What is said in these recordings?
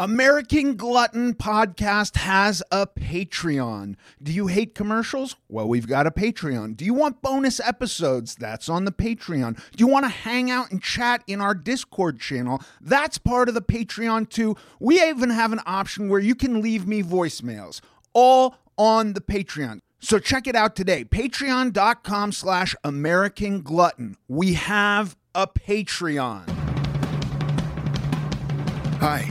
American Glutton Podcast has a Patreon. Do you hate commercials? Well, we've got a Patreon. Do you want bonus episodes? That's on the Patreon. Do you want to hang out and chat in our Discord channel? That's part of the Patreon too. We even have an option where you can leave me voicemails, all on the Patreon. So check it out today. Patreon.com slash American Glutton. We have a Patreon. Hi,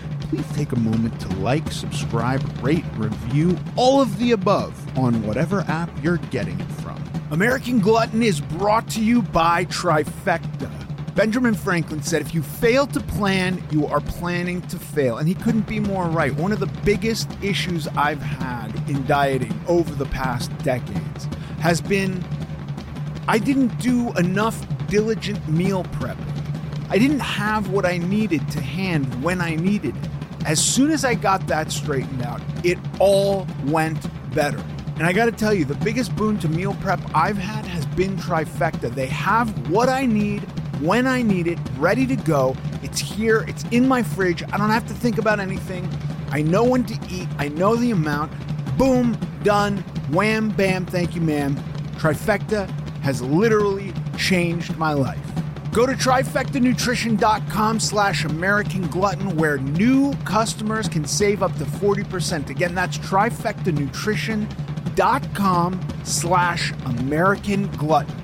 please take a moment to like, subscribe, rate, review, all of the above on whatever app you're getting it from. American Glutton is brought to you by Trifecta. Benjamin Franklin said, If you fail to plan, you are planning to fail. And he couldn't be more right. One of the biggest issues I've had in dieting over the past decades has been I didn't do enough diligent meal prep. I didn't have what I needed to hand when I needed it. As soon as I got that straightened out, it all went better. And I got to tell you, the biggest boon to meal prep I've had has been Trifecta. They have what I need when I need it, ready to go. It's here, it's in my fridge. I don't have to think about anything. I know when to eat, I know the amount. Boom, done. Wham, bam, thank you, ma'am. Trifecta has literally changed my life. Go to trifectanutrition.com slash American Glutton where new customers can save up to 40%. Again, that's trifectanutrition.com slash American Glutton.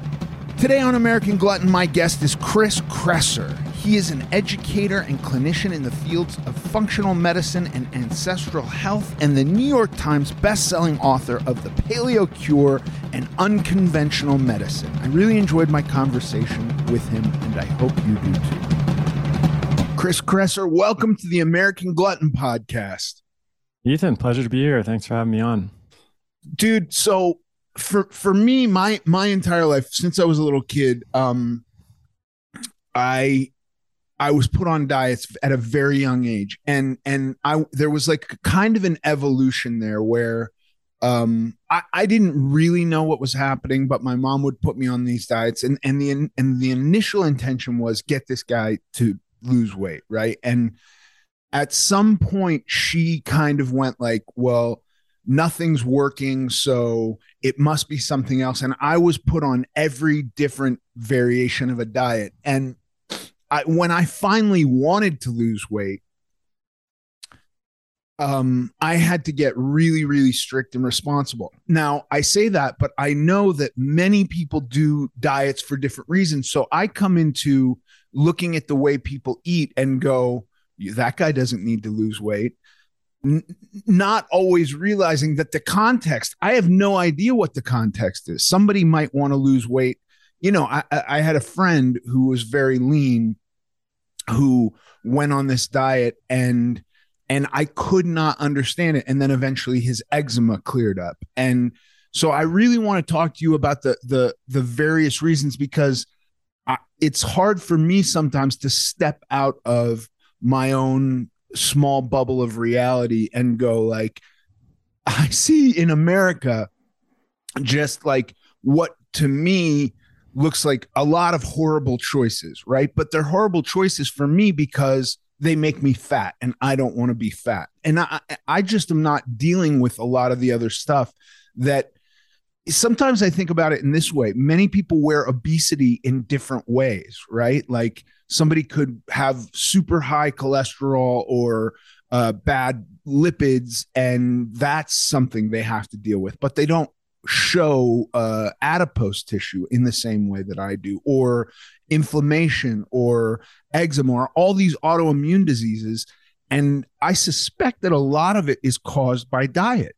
Today on American Glutton, my guest is Chris Kresser. He is an educator and clinician in the fields of functional medicine and ancestral health, and the New York Times bestselling author of The Paleo Cure and Unconventional Medicine. I really enjoyed my conversation with him, and I hope you do too. Chris Kresser, welcome to the American Glutton Podcast. Ethan, pleasure to be here. Thanks for having me on. Dude, so for for me, my my entire life, since I was a little kid, um, I I was put on diets at a very young age, and and I there was like kind of an evolution there where um I, I didn't really know what was happening, but my mom would put me on these diets, and and the and the initial intention was get this guy to lose weight, right? And at some point, she kind of went like, well, nothing's working, so it must be something else. And I was put on every different variation of a diet, and I, when I finally wanted to lose weight, um, I had to get really, really strict and responsible. Now, I say that, but I know that many people do diets for different reasons. So I come into looking at the way people eat and go, that guy doesn't need to lose weight. N- not always realizing that the context, I have no idea what the context is. Somebody might want to lose weight. You know, I, I had a friend who was very lean who went on this diet and and I could not understand it. And then eventually his eczema cleared up. And so I really want to talk to you about the the the various reasons because I, it's hard for me sometimes to step out of my own small bubble of reality and go like I see in America just like what to me looks like a lot of horrible choices, right? But they're horrible choices for me because they make me fat and I don't want to be fat. And I, I just am not dealing with a lot of the other stuff that sometimes I think about it in this way. Many people wear obesity in different ways, right? Like somebody could have super high cholesterol or uh, bad lipids, and that's something they have to deal with, but they don't show uh, adipose tissue in the same way that I do, or inflammation, or eczema, or all these autoimmune diseases. And I suspect that a lot of it is caused by diet.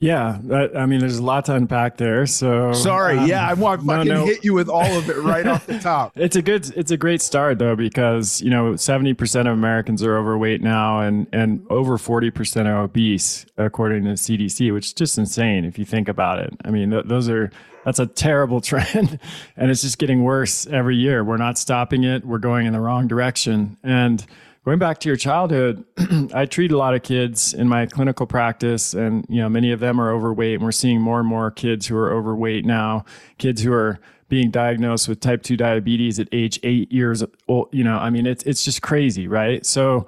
Yeah, that, I mean, there's a lot to unpack there. So sorry. Um, yeah, I want to fucking no, hit you with all of it right off the top. It's a good, it's a great start though because you know 70 percent of Americans are overweight now, and and over 40 percent are obese according to CDC, which is just insane if you think about it. I mean, th- those are that's a terrible trend, and it's just getting worse every year. We're not stopping it. We're going in the wrong direction, and going back to your childhood, I treat a lot of kids in my clinical practice, and you know many of them are overweight. And we're seeing more and more kids who are overweight now. Kids who are being diagnosed with type two diabetes at age eight years old. You know, I mean, it's it's just crazy, right? So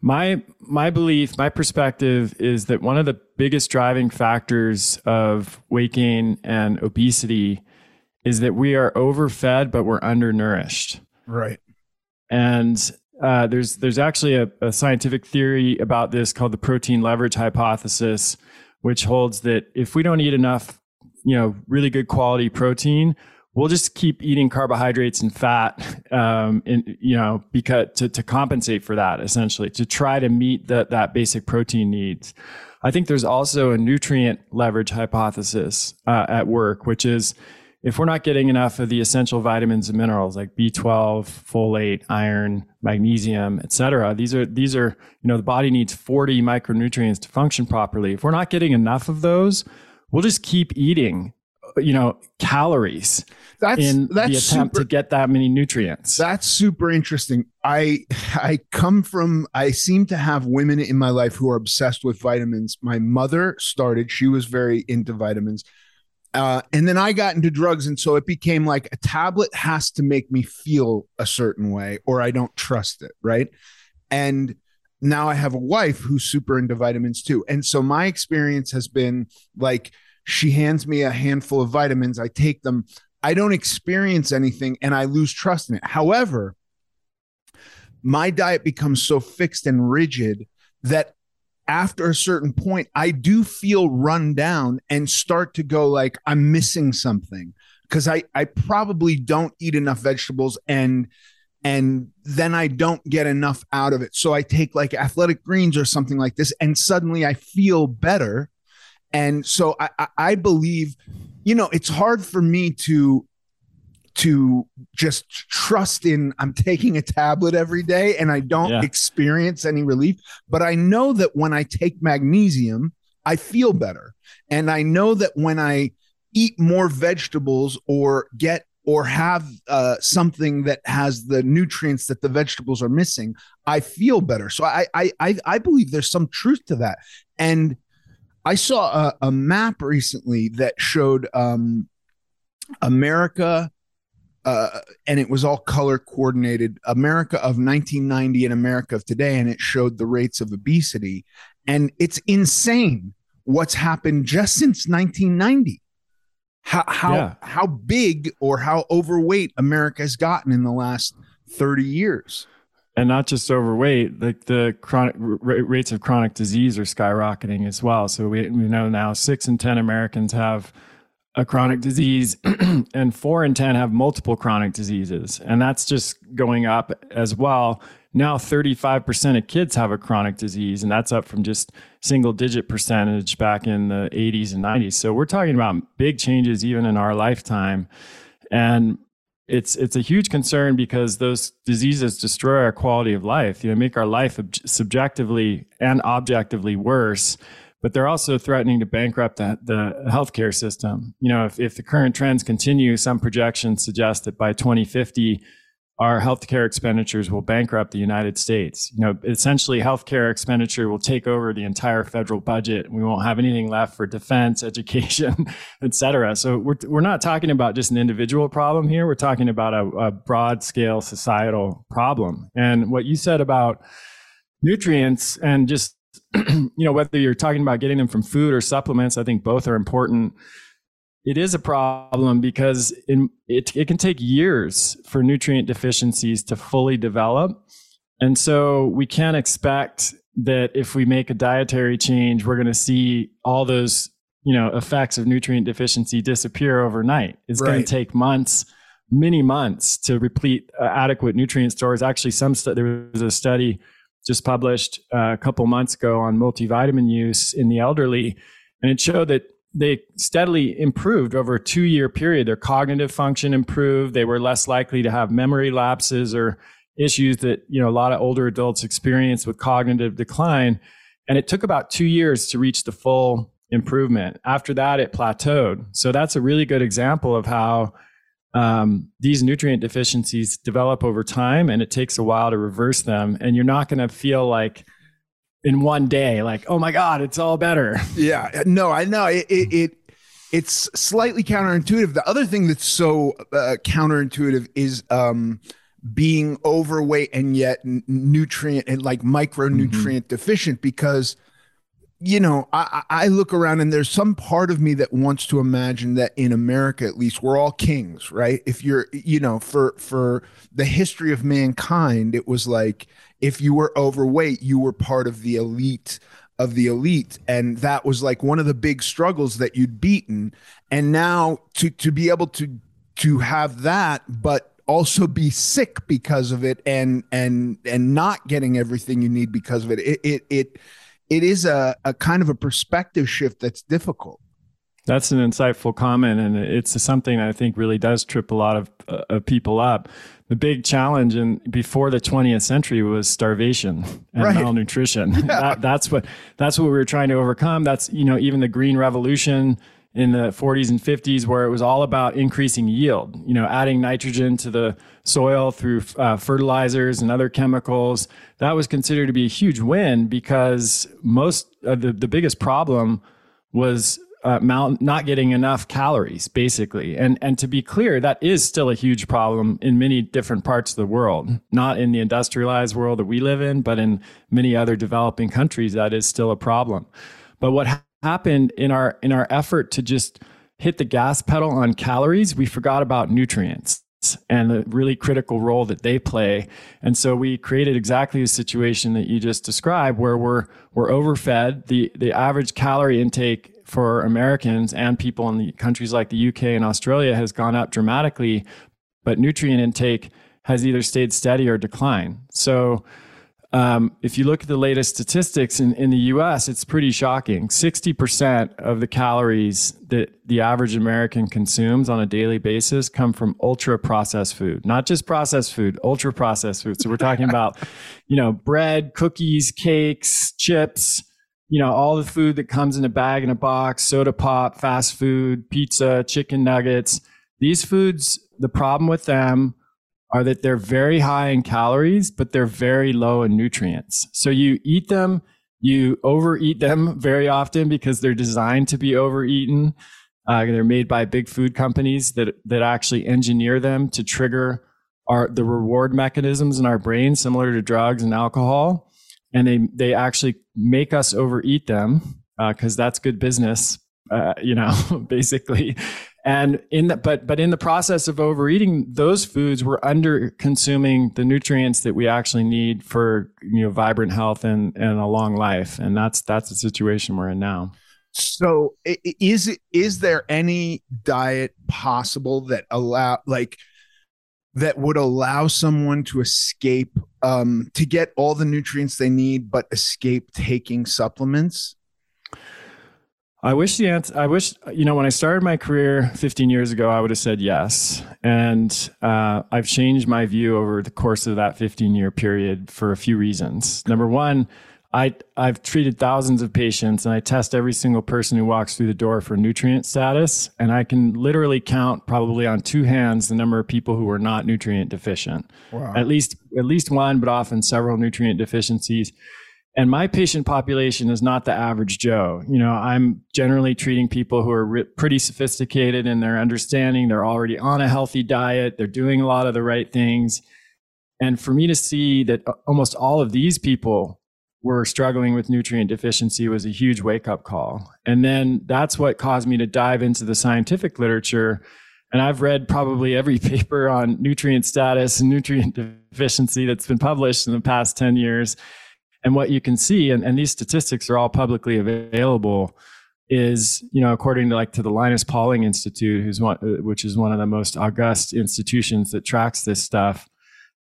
my my belief, my perspective is that one of the biggest driving factors of weight gain and obesity is that we are overfed, but we're undernourished. Right. And uh, there's there's actually a, a, scientific theory about this called the protein leverage hypothesis, which holds that if we don't eat enough, you know, really good quality protein, we'll just keep eating carbohydrates and fat, um, and you know, because to, to compensate for that, essentially, to try to meet that that basic protein needs. I think there's also a nutrient leverage hypothesis uh, at work, which is if we're not getting enough of the essential vitamins and minerals like B12, folate, iron, magnesium, et cetera, these are these are you know the body needs 40 micronutrients to function properly. If we're not getting enough of those, we'll just keep eating you know calories that's, in that's the attempt super, to get that many nutrients. That's super interesting. I I come from I seem to have women in my life who are obsessed with vitamins. My mother started; she was very into vitamins. Uh, and then I got into drugs. And so it became like a tablet has to make me feel a certain way or I don't trust it. Right. And now I have a wife who's super into vitamins too. And so my experience has been like she hands me a handful of vitamins, I take them, I don't experience anything and I lose trust in it. However, my diet becomes so fixed and rigid that after a certain point, I do feel run down and start to go like I'm missing something because I I probably don't eat enough vegetables and and then I don't get enough out of it. So I take like athletic greens or something like this, and suddenly I feel better. And so I, I believe, you know, it's hard for me to to just trust in I'm taking a tablet every day and I don't yeah. experience any relief. But I know that when I take magnesium, I feel better. And I know that when I eat more vegetables or get or have uh, something that has the nutrients that the vegetables are missing, I feel better. So I I I, I believe there's some truth to that. And I saw a, a map recently that showed um, America uh, and it was all color coordinated America of 1990 and America of today, and it showed the rates of obesity. And it's insane what's happened just since 1990. How how yeah. how big or how overweight America has gotten in the last 30 years. and not just overweight, like the chronic rates of chronic disease are skyrocketing as well. So we, we know now six in 10 Americans have a chronic disease and four in 10 have multiple chronic diseases. And that's just going up as well. Now 35% of kids have a chronic disease, and that's up from just single digit percentage back in the 80s and 90s. So we're talking about big changes even in our lifetime. And it's it's a huge concern because those diseases destroy our quality of life. You know, make our life ob- subjectively and objectively worse. But they're also threatening to bankrupt the, the healthcare system. You know, if, if the current trends continue, some projections suggest that by 2050, our healthcare expenditures will bankrupt the United States. You know, essentially, healthcare expenditure will take over the entire federal budget. We won't have anything left for defense, education, et cetera. So we're we're not talking about just an individual problem here. We're talking about a, a broad scale societal problem. And what you said about nutrients and just you know whether you're talking about getting them from food or supplements, I think both are important it is a problem because in, it, it can take years for nutrient deficiencies to fully develop. And so we can't expect that if we make a dietary change, we're going to see all those, you know, effects of nutrient deficiency disappear overnight. It's right. going to take months, many months to replete uh, adequate nutrient stores. Actually, some st- there was a study just published uh, a couple months ago on multivitamin use in the elderly, and it showed that they steadily improved over a two year period. Their cognitive function improved. They were less likely to have memory lapses or issues that, you know, a lot of older adults experience with cognitive decline. And it took about two years to reach the full improvement. After that, it plateaued. So that's a really good example of how um, these nutrient deficiencies develop over time and it takes a while to reverse them. And you're not going to feel like, in one day like oh my god it's all better yeah no i know it, it, it it's slightly counterintuitive the other thing that's so uh, counterintuitive is um being overweight and yet nutrient and like micronutrient mm-hmm. deficient because you know, I, I look around and there's some part of me that wants to imagine that in America, at least, we're all kings, right? If you're, you know, for for the history of mankind, it was like if you were overweight, you were part of the elite of the elite, and that was like one of the big struggles that you'd beaten. And now to to be able to to have that, but also be sick because of it, and and and not getting everything you need because of it, it it. it it is a, a kind of a perspective shift that's difficult. That's an insightful comment, and it's something I think really does trip a lot of, uh, of people up. The big challenge in before the 20th century was starvation and right. malnutrition. Yeah. That, that's what that's what we were trying to overcome. That's you know even the Green Revolution in the 40s and 50s where it was all about increasing yield you know adding nitrogen to the soil through uh, fertilizers and other chemicals. That was considered to be a huge win because most uh, the, the biggest problem was uh, not getting enough calories basically. And and to be clear that is still a huge problem in many different parts of the world not in the industrialized world that we live in but in many other developing countries that is still a problem. But what happened in our in our effort to just hit the gas pedal on calories, we forgot about nutrients and the really critical role that they play. And so we created exactly the situation that you just described where we're we're overfed. The the average calorie intake for Americans and people in the countries like the UK and Australia has gone up dramatically, but nutrient intake has either stayed steady or declined. So um, if you look at the latest statistics in, in the US, it's pretty shocking. 60% of the calories that the average American consumes on a daily basis come from ultra processed food, not just processed food, ultra processed food. So we're talking about, you know, bread, cookies, cakes, chips, you know, all the food that comes in a bag in a box, soda pop, fast food, pizza, chicken nuggets. These foods, the problem with them are that they're very high in calories, but they're very low in nutrients. So you eat them, you overeat them very often because they're designed to be overeaten. Uh, they're made by big food companies that that actually engineer them to trigger our the reward mechanisms in our brain, similar to drugs and alcohol, and they they actually make us overeat them because uh, that's good business, uh, you know, basically and in the but but in the process of overeating those foods we're under consuming the nutrients that we actually need for you know vibrant health and and a long life. And that's that's the situation we're in now. So is is there any diet possible that allow like that would allow someone to escape um, to get all the nutrients they need but escape taking supplements I wish the answer, I wish, you know, when I started my career 15 years ago, I would have said yes. And uh, I've changed my view over the course of that 15 year period for a few reasons. Number one, I, I've treated thousands of patients and I test every single person who walks through the door for nutrient status. And I can literally count probably on two hands the number of people who are not nutrient deficient. Wow. At least, at least one, but often several nutrient deficiencies and my patient population is not the average joe. You know i'm generally treating people who are re- pretty sophisticated in their understanding. They're already on a healthy diet. They're doing a lot of the right things. And for me to see that uh, almost all of these people were struggling with nutrient deficiency was a huge wake up call. And then that's what caused me to dive into the scientific literature. And I've read probably every paper on nutrient status and nutrient deficiency that's been published in the past 10 years and what you can see, and, and these statistics are all publicly available, is you know according to like to the Linus Pauling Institute, who's one, uh, which is one of the most august institutions that tracks this stuff.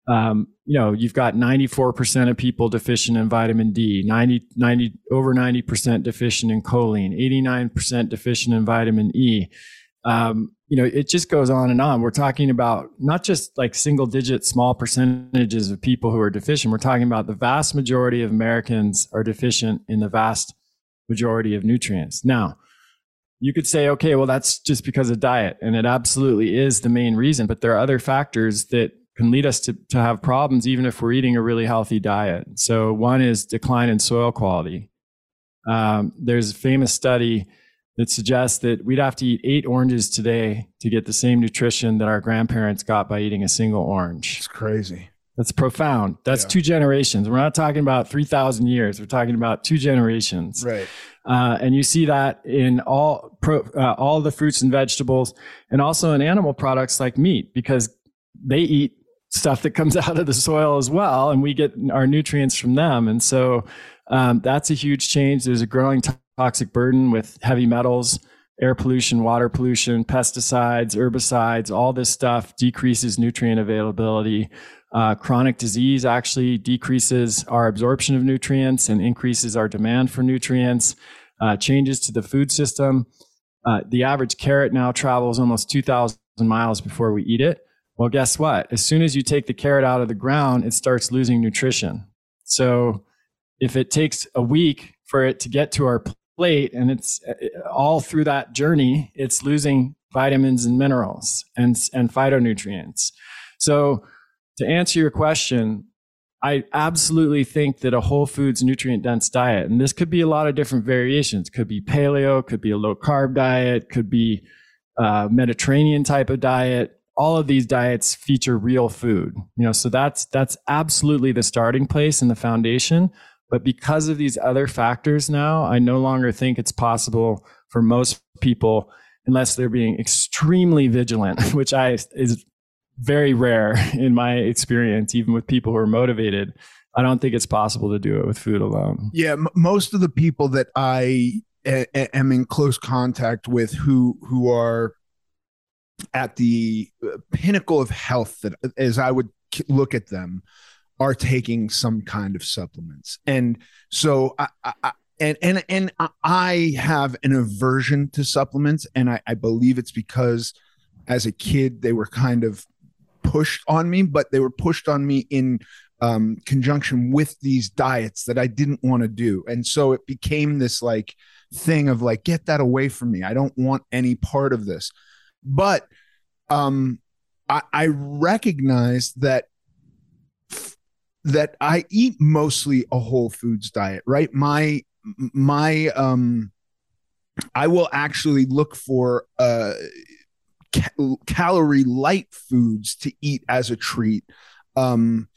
Um, you know, you've got 94% of people deficient in vitamin D, 90, 90 over 90% deficient in choline, 89% deficient in vitamin E. Um, you know, it just goes on and on. We're talking about not just like single digit small percentages of people who are deficient. We're talking about the vast majority of Americans are deficient in the vast majority of nutrients. Now, you could say, okay, well, that's just because of diet. And it absolutely is the main reason. But there are other factors that can lead us to, to have problems, even if we're eating a really healthy diet. So, one is decline in soil quality. Um, there's a famous study that suggests that we'd have to eat eight oranges today to get the same nutrition that our grandparents got by eating a single orange. It's crazy. That's profound. That's yeah. two generations. We're not talking about 3,000 years. We're talking about two generations. Right. Uh, and you see that in all pro, uh, all the fruits and vegetables, and also in animal products like meat, because they eat stuff that comes out of the soil as well, and we get our nutrients from them. And so um, that's a huge change. There's a growing t- toxic burden with heavy metals, air pollution, water pollution, pesticides, herbicides, all this stuff decreases nutrient availability. Uh, chronic disease actually decreases our absorption of nutrients and increases our demand for nutrients. Uh, changes to the food system. Uh, the average carrot now travels almost 2,000 miles before we eat it. Well, guess what? As soon as you take the carrot out of the ground, it starts losing nutrition. So if it takes a week for it to get to our plate and it's uh, all through that journey it's losing vitamins and minerals and and phytonutrients. So to answer your question i absolutely think that a whole foods nutrient dense diet and this could be a lot of different variations. Could be paleo could be a low carb diet could be a mediterranean type of diet. All of these diets feature real food you know so that's that's absolutely the starting place and the foundation but because of these other factors now, I no longer think it's possible for most people, unless they're being extremely vigilant, which I is very rare in my experience, even with people who are motivated. I don't think it's possible to do it with food alone. Yeah, m- most of the people that I am in close contact with who who are at the uh, pinnacle of health that as I would look at them are taking some kind of supplements. And so I, I and and and I have an aversion to supplements, and I, I believe it's because as a kid they were kind of pushed on me, but they were pushed on me in um, conjunction with these diets that I didn't want to do, and so it became this like thing of like get that away from me. I don't want any part of this. But um, I, I recognize that that I eat mostly a whole foods diet, right? My my um I will actually look for uh ca- calorie light foods to eat as a treat. Um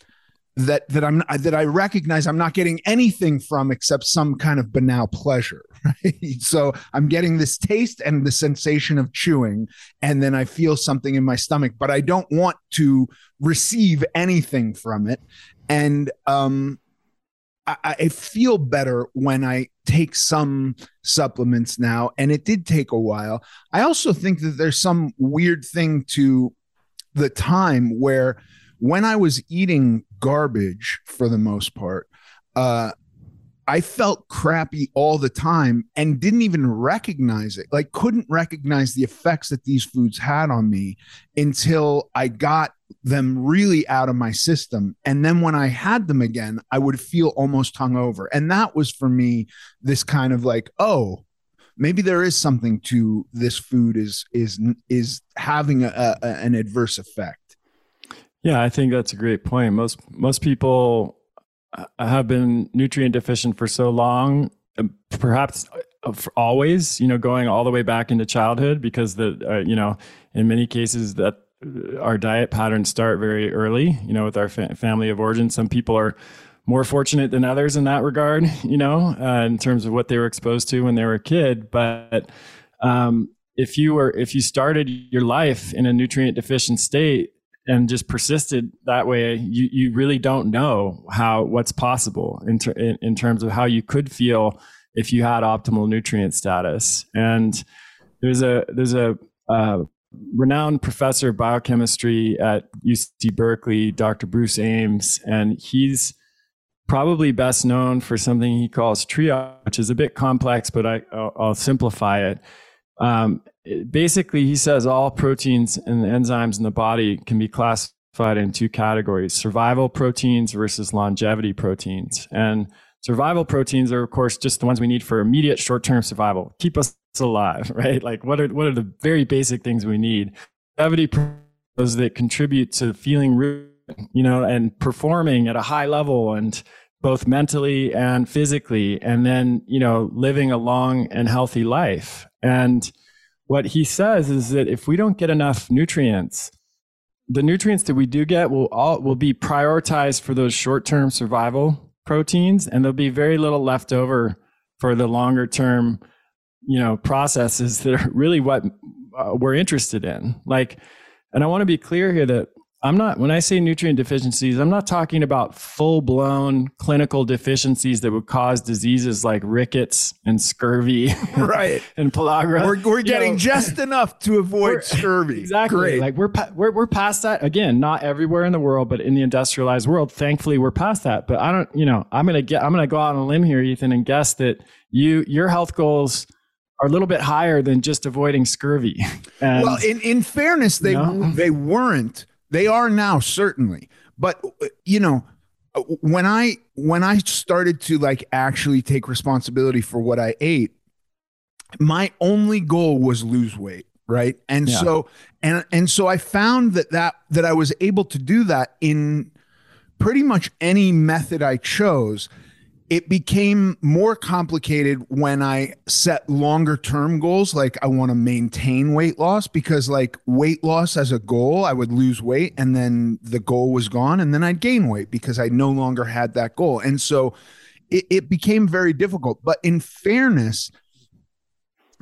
that that I'm that I recognize I'm not getting anything from except some kind of banal pleasure. Right? So I'm getting this taste and the sensation of chewing, and then I feel something in my stomach, but I don't want to receive anything from it. And um, I, I feel better when I take some supplements now, and it did take a while. I also think that there's some weird thing to the time where when I was eating garbage for the most part, uh, I felt crappy all the time and didn't even recognize it. Like, couldn't recognize the effects that these foods had on me until I got them really out of my system. And then when I had them again, I would feel almost hungover. And that was for me this kind of like, oh, maybe there is something to this food is is is having a, a an adverse effect. Yeah, I think that's a great point. Most most people uh, have been nutrient deficient for so long, um, perhaps uh, always. You know, going all the way back into childhood, because the uh, you know, in many cases that uh, our diet patterns start very early. You know, with our fa- family of origin, some people are more fortunate than others in that regard. You know, uh, in terms of what they were exposed to when they were a kid, but um, if you were if you started your life in a nutrient deficient state and just persisted that way, you, you really don't know how what's possible in, ter- in, in terms of how you could feel if you had optimal nutrient status. And there's a there's a uh, renowned professor of biochemistry at UC Berkeley, Dr. Bruce Ames, and he's probably best known for something he calls triage, which is a bit complex, but I, will I'll simplify it. Um, basically, he says all proteins and enzymes in the body can be classified in two categories survival proteins versus longevity proteins. And survival proteins are, of course, just the ones we need for immediate short term survival, keep us alive, right? Like, what are, what are the very basic things we need? Longevity those that contribute to feeling, you know, and performing at a high level and both mentally and physically, and then, you know, living a long and healthy life. And what he says is that if we don't get enough nutrients, the nutrients that we do get will all will be prioritized for those short-term survival proteins, and there'll be very little left over for the longer term, you know, processes that are really what uh, we're interested in. Like, and I want to be clear here that I'm not, when I say nutrient deficiencies, I'm not talking about full blown clinical deficiencies that would cause diseases like rickets and scurvy. Right. and pellagra. We're, we're getting know, just enough to avoid scurvy. Exactly. Great. Like we're, we're, we're past that. Again, not everywhere in the world, but in the industrialized world, thankfully we're past that. But I don't, you know, I'm going to get, I'm going to go out on a limb here, Ethan, and guess that you, your health goals, are a little bit higher than just avoiding scurvy. And, well, in, in fairness, they you know? they weren't they are now certainly, but you know, when I when I started to like actually take responsibility for what I ate, my only goal was lose weight, right? And yeah. so and and so I found that that that I was able to do that in pretty much any method I chose it became more complicated when I set longer term goals. Like I want to maintain weight loss because like weight loss as a goal, I would lose weight and then the goal was gone and then I'd gain weight because I no longer had that goal. And so it, it became very difficult. But in fairness,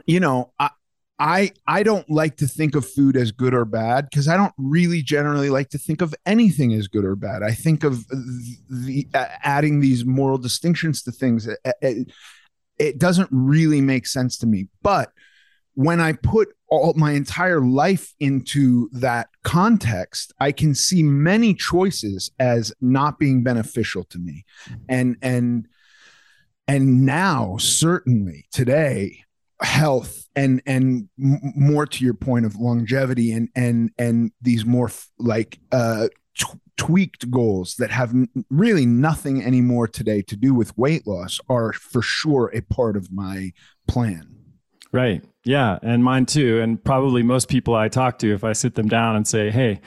you know, I, I I don't like to think of food as good or bad because I don't really generally like to think of anything as good or bad. I think of the uh, adding these moral distinctions to things. It, it, it doesn't really make sense to me. But when I put all my entire life into that context, I can see many choices as not being beneficial to me. And and and now certainly today health and and more to your point of longevity and and and these more like uh tweaked goals that have really nothing anymore today to do with weight loss are for sure a part of my plan. Right. Yeah. And mine too. And probably most people i talk to if i sit them down and say hey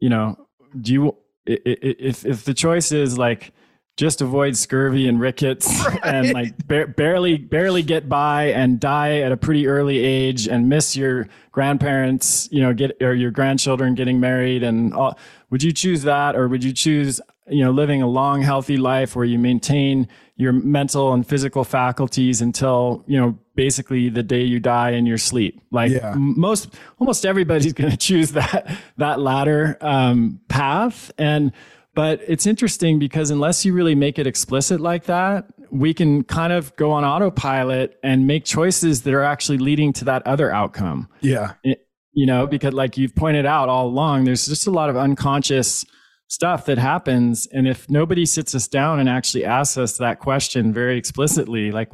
you know do you if if the choice is like just avoid scurvy and rickets right. and like ba- barely barely get by and die at a pretty early age and miss your grandparents you know get or your grandchildren getting married and all would you choose that or would you choose you know living a long healthy life where you maintain your mental and physical faculties until you know basically the day you die in your sleep like Yeah. most almost everybody's going to choose that that latter um, path and but it's interesting because unless you really make it explicit like that we can kind of go on autopilot and make choices that are actually leading to that other outcome. Yeah. it- you know because like you've pointed out all along there's just a lot of unconscious stuff that happens. And if nobody sits us down and actually asks us that question very explicitly like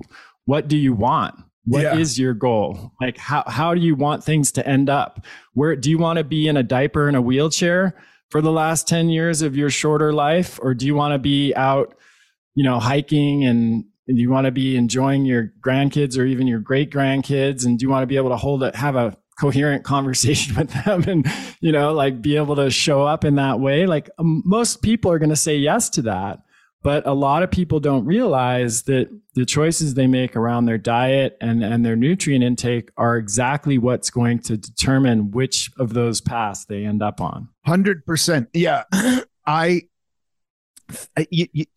what do you want? What is Yeah. your goal? Like how, how do you want things to end up? Where do you want to be in a diaper in a wheelchair for the last 10 years of your shorter life or do you want to be out you know hiking and and you want to be enjoying your grandkids or even your great grandkids and do you want to be able to hold it have a coherent conversation with them and you know like be able to show up in that way? Like most people are going to say yes to that but a lot of people don't realize that the choices they make around their diet and, and their nutrient intake are exactly what's going to determine which of those paths they end up on Hundred percent. Yeah, I I,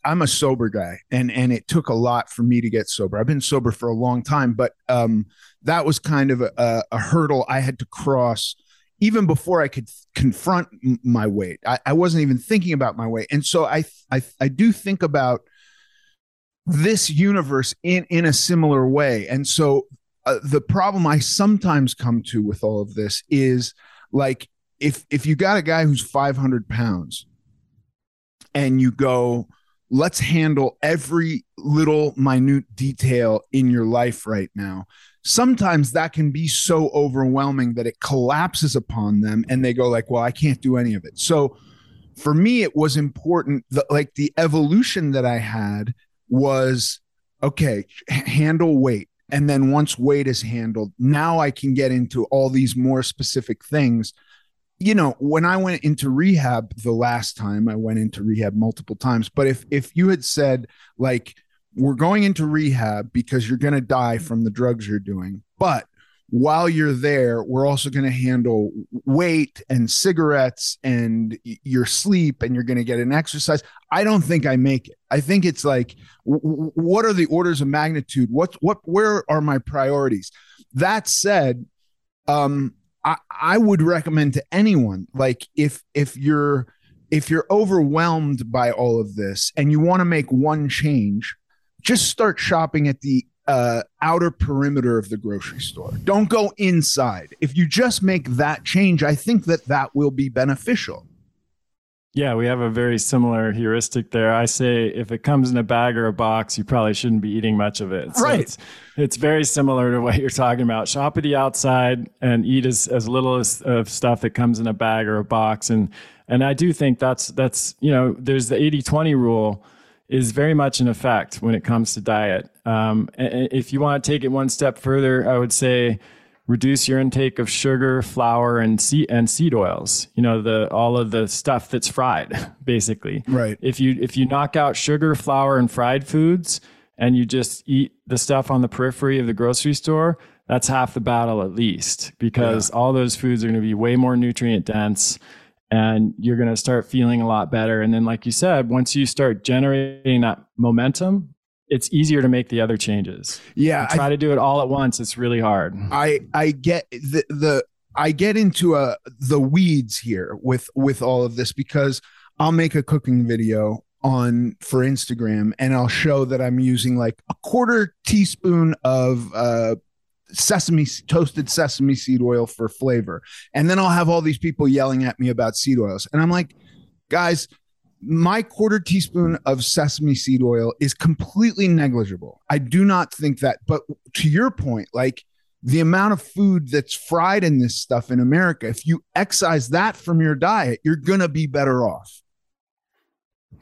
am a sober guy, and and it took a lot for me to get sober. I've been sober for a long time, but um, that was kind of a, a hurdle I had to cross even before I could confront my weight. I, I wasn't even thinking about my weight, and so I I I do think about this universe in in a similar way, and so. Uh, the problem I sometimes come to with all of this is like if if you got a guy who's 500 pounds and you go let's handle every little minute detail in your life right now sometimes that can be so overwhelming that it collapses upon them and they go like well i can't do any of it. So for me it was important that like the evolution that i had was okay handle weight. And then once weight is handled now i can get into all these more specific things. You know when i went into rehab the last time i went into rehab multiple times but if if you had said like we're going into rehab because you're going to die from the drugs you're doing. But while you're there we're also going to handle weight and cigarettes and your sleep and you're going to get an exercise. I don't think i make it. I think it's like what are the orders of magnitude? What what where are my priorities? That said um I, I would recommend to anyone like if if you're if you're overwhelmed by all of this and you want to make one change just start shopping at the uh, outer perimeter of the grocery store don't go inside if you just make that change i think that that will be beneficial Yeah, we have a very similar heuristic there. I say if it comes in a bag or a box, you probably shouldn't be eating much of it. So Right. It's, it's very similar to what you're talking about. Shop at the outside and eat as, as little as, of stuff that comes in a bag or a box. And and I do think that's that's you know there's the 80-20 rule is very much in effect when it comes to diet. Um, if you want to take it one step further, I would say reduce your intake of sugar, flour, and seed and seed oils. You know, the all of the stuff that's fried, basically. Right. If you if you knock out sugar, flour, and fried foods, and you just eat the stuff on the periphery of the grocery store, that's half the battle at least, because all those foods are going to be way more nutrient dense. And you're going to start feeling a lot better. And then, like you said, once you start generating that momentum, it's easier to make the other changes. yeah You try to do it all at once. It's really hard. I I get the the I get into a the weeds here with with all of this because I'll make a cooking video on for Instagram and I'll show that I'm using like a quarter teaspoon of uh sesame toasted sesame seed oil for flavor and then I'll have all these people yelling at me about seed oils and I'm like guys my quarter teaspoon of sesame seed oil is completely negligible. I do not think that, but to your point, like the amount of food that's fried in this stuff in America, if you excise that from your diet, you're going to be better off.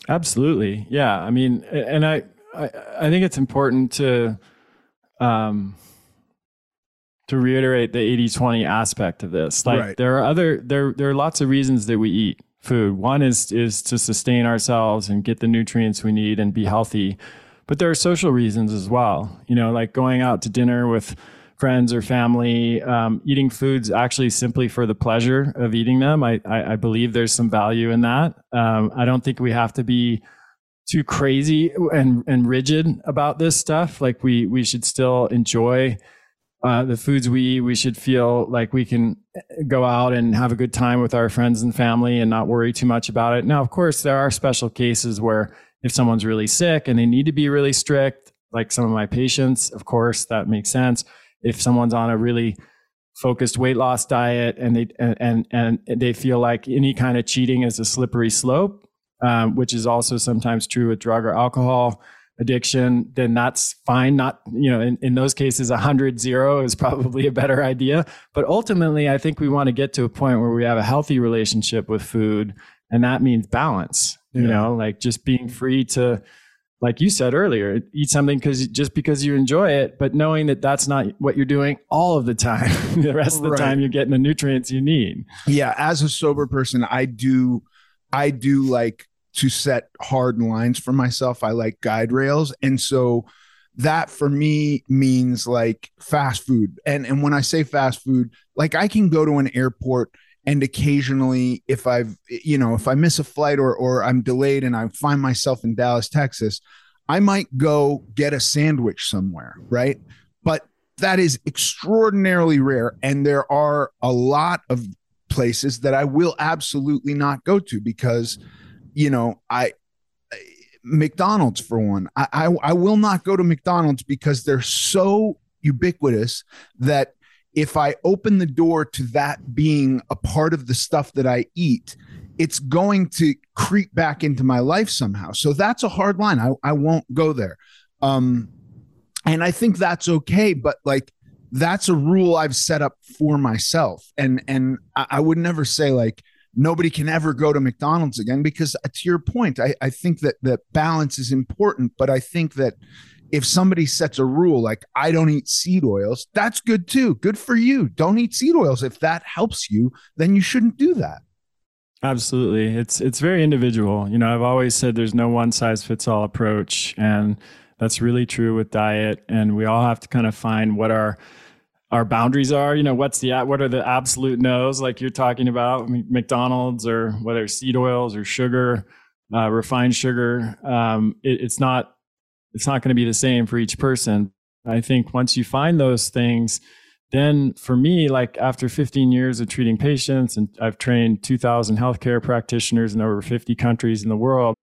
Absolutely. Yeah. I mean, and I, I, I think it's important to, um, to reiterate the 80 20 aspect of this. Like Right. there are other, there, there are lots of reasons that we eat food. One is, is to sustain ourselves and get the nutrients we need and be healthy. But there are social reasons as well, you know, like going out to dinner with friends or family, um, eating foods actually simply for the pleasure of eating them. I, I, I believe there's some value in that. Um, I don't think we have to be too crazy and, and rigid about this stuff. Like we, we should still enjoy uh, the foods we eat. We should feel like we can go out and have a good time with our friends and family and not worry too much about it. Now, of course, there are special cases where if someone's really sick and they need to be really strict, like some of my patients, of course, that makes sense. If someone's on a really focused weight loss diet and they and and, and they feel like any kind of cheating is a slippery slope, um, which is also sometimes true with drug or alcohol addiction, then that's fine. Not, you know, in, in those cases, 100 zero is probably a better idea. But ultimately, I think we want to get to a point where we have a healthy relationship with food. And that means balance, yeah. you know, like just being free to, like you said earlier, eat something because just because you enjoy it, but knowing that that's not what you're doing all of the time. the rest of the right. time, you're getting the nutrients you need. Yeah, as a sober person, I do, I do like to set hard lines for myself. I like guide rails. And so that for me means like fast food. And and when I say fast food, like I can go to an airport and occasionally if I've you know, if I miss a flight or or I'm delayed and I find myself in Dallas, Texas, I might go get a sandwich somewhere, right? But that is extraordinarily rare and there are a lot of places that I will absolutely not go to because you know, I McDonald's for one. I, I, I will not go to McDonald's because they're so ubiquitous that if I open the door to that being a part of the stuff that I eat, it's going to creep back into my life somehow. So that's a hard line. I, I won't go there. Um, and I think that's okay, but like that's a rule I've set up for myself. And and I, I would never say like, nobody can ever go to McDonald's again because uh, to your point, I, I think that that balance is important, but I think that if somebody sets a rule like I don't eat seed oils, that's good too. Good for you. Don't eat seed oils. If that helps you, then you shouldn't do that. Absolutely. It's it's very individual. You know, I've always said there's no one size fits all approach and that's really true with diet and we all have to kind of find what our our boundaries are. You know, what's the what are the absolute no's like you're talking about McDonald's or whether seed oils or sugar, uh, refined sugar. Um, it, it's not it's not going to be the same for each person. I think once you find those things, then for me, like after 15 years of treating patients, and I've trained 2,000 healthcare practitioners in over 50 countries in the world.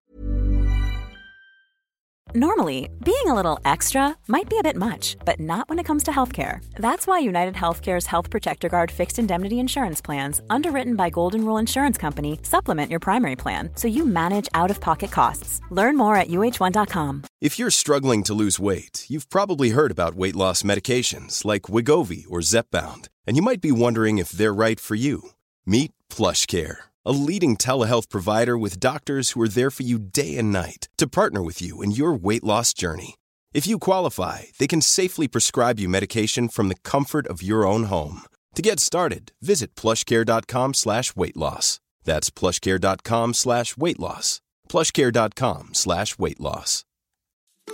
Normally, being a little extra might be a bit much, but not when it comes to healthcare. That's why United Healthcare's Health Protector Guard fixed indemnity insurance plans, underwritten by Golden Rule Insurance Company, supplement your primary plan so you manage out of pocket costs. Learn more at uh1.com. If you're struggling to lose weight, you've probably heard about weight loss medications like Wegovy or Zepbound, and you might be wondering if they're right for you. Meet PlushCare a leading telehealth provider with doctors who are there for you day and night to partner with you in your weight loss journey. If you qualify, they can safely prescribe you medication from the comfort of your own home. To get started, visit plushcare.com slash weight loss. That's plushcare.com slash weight loss. Plushcare.com slash weight loss.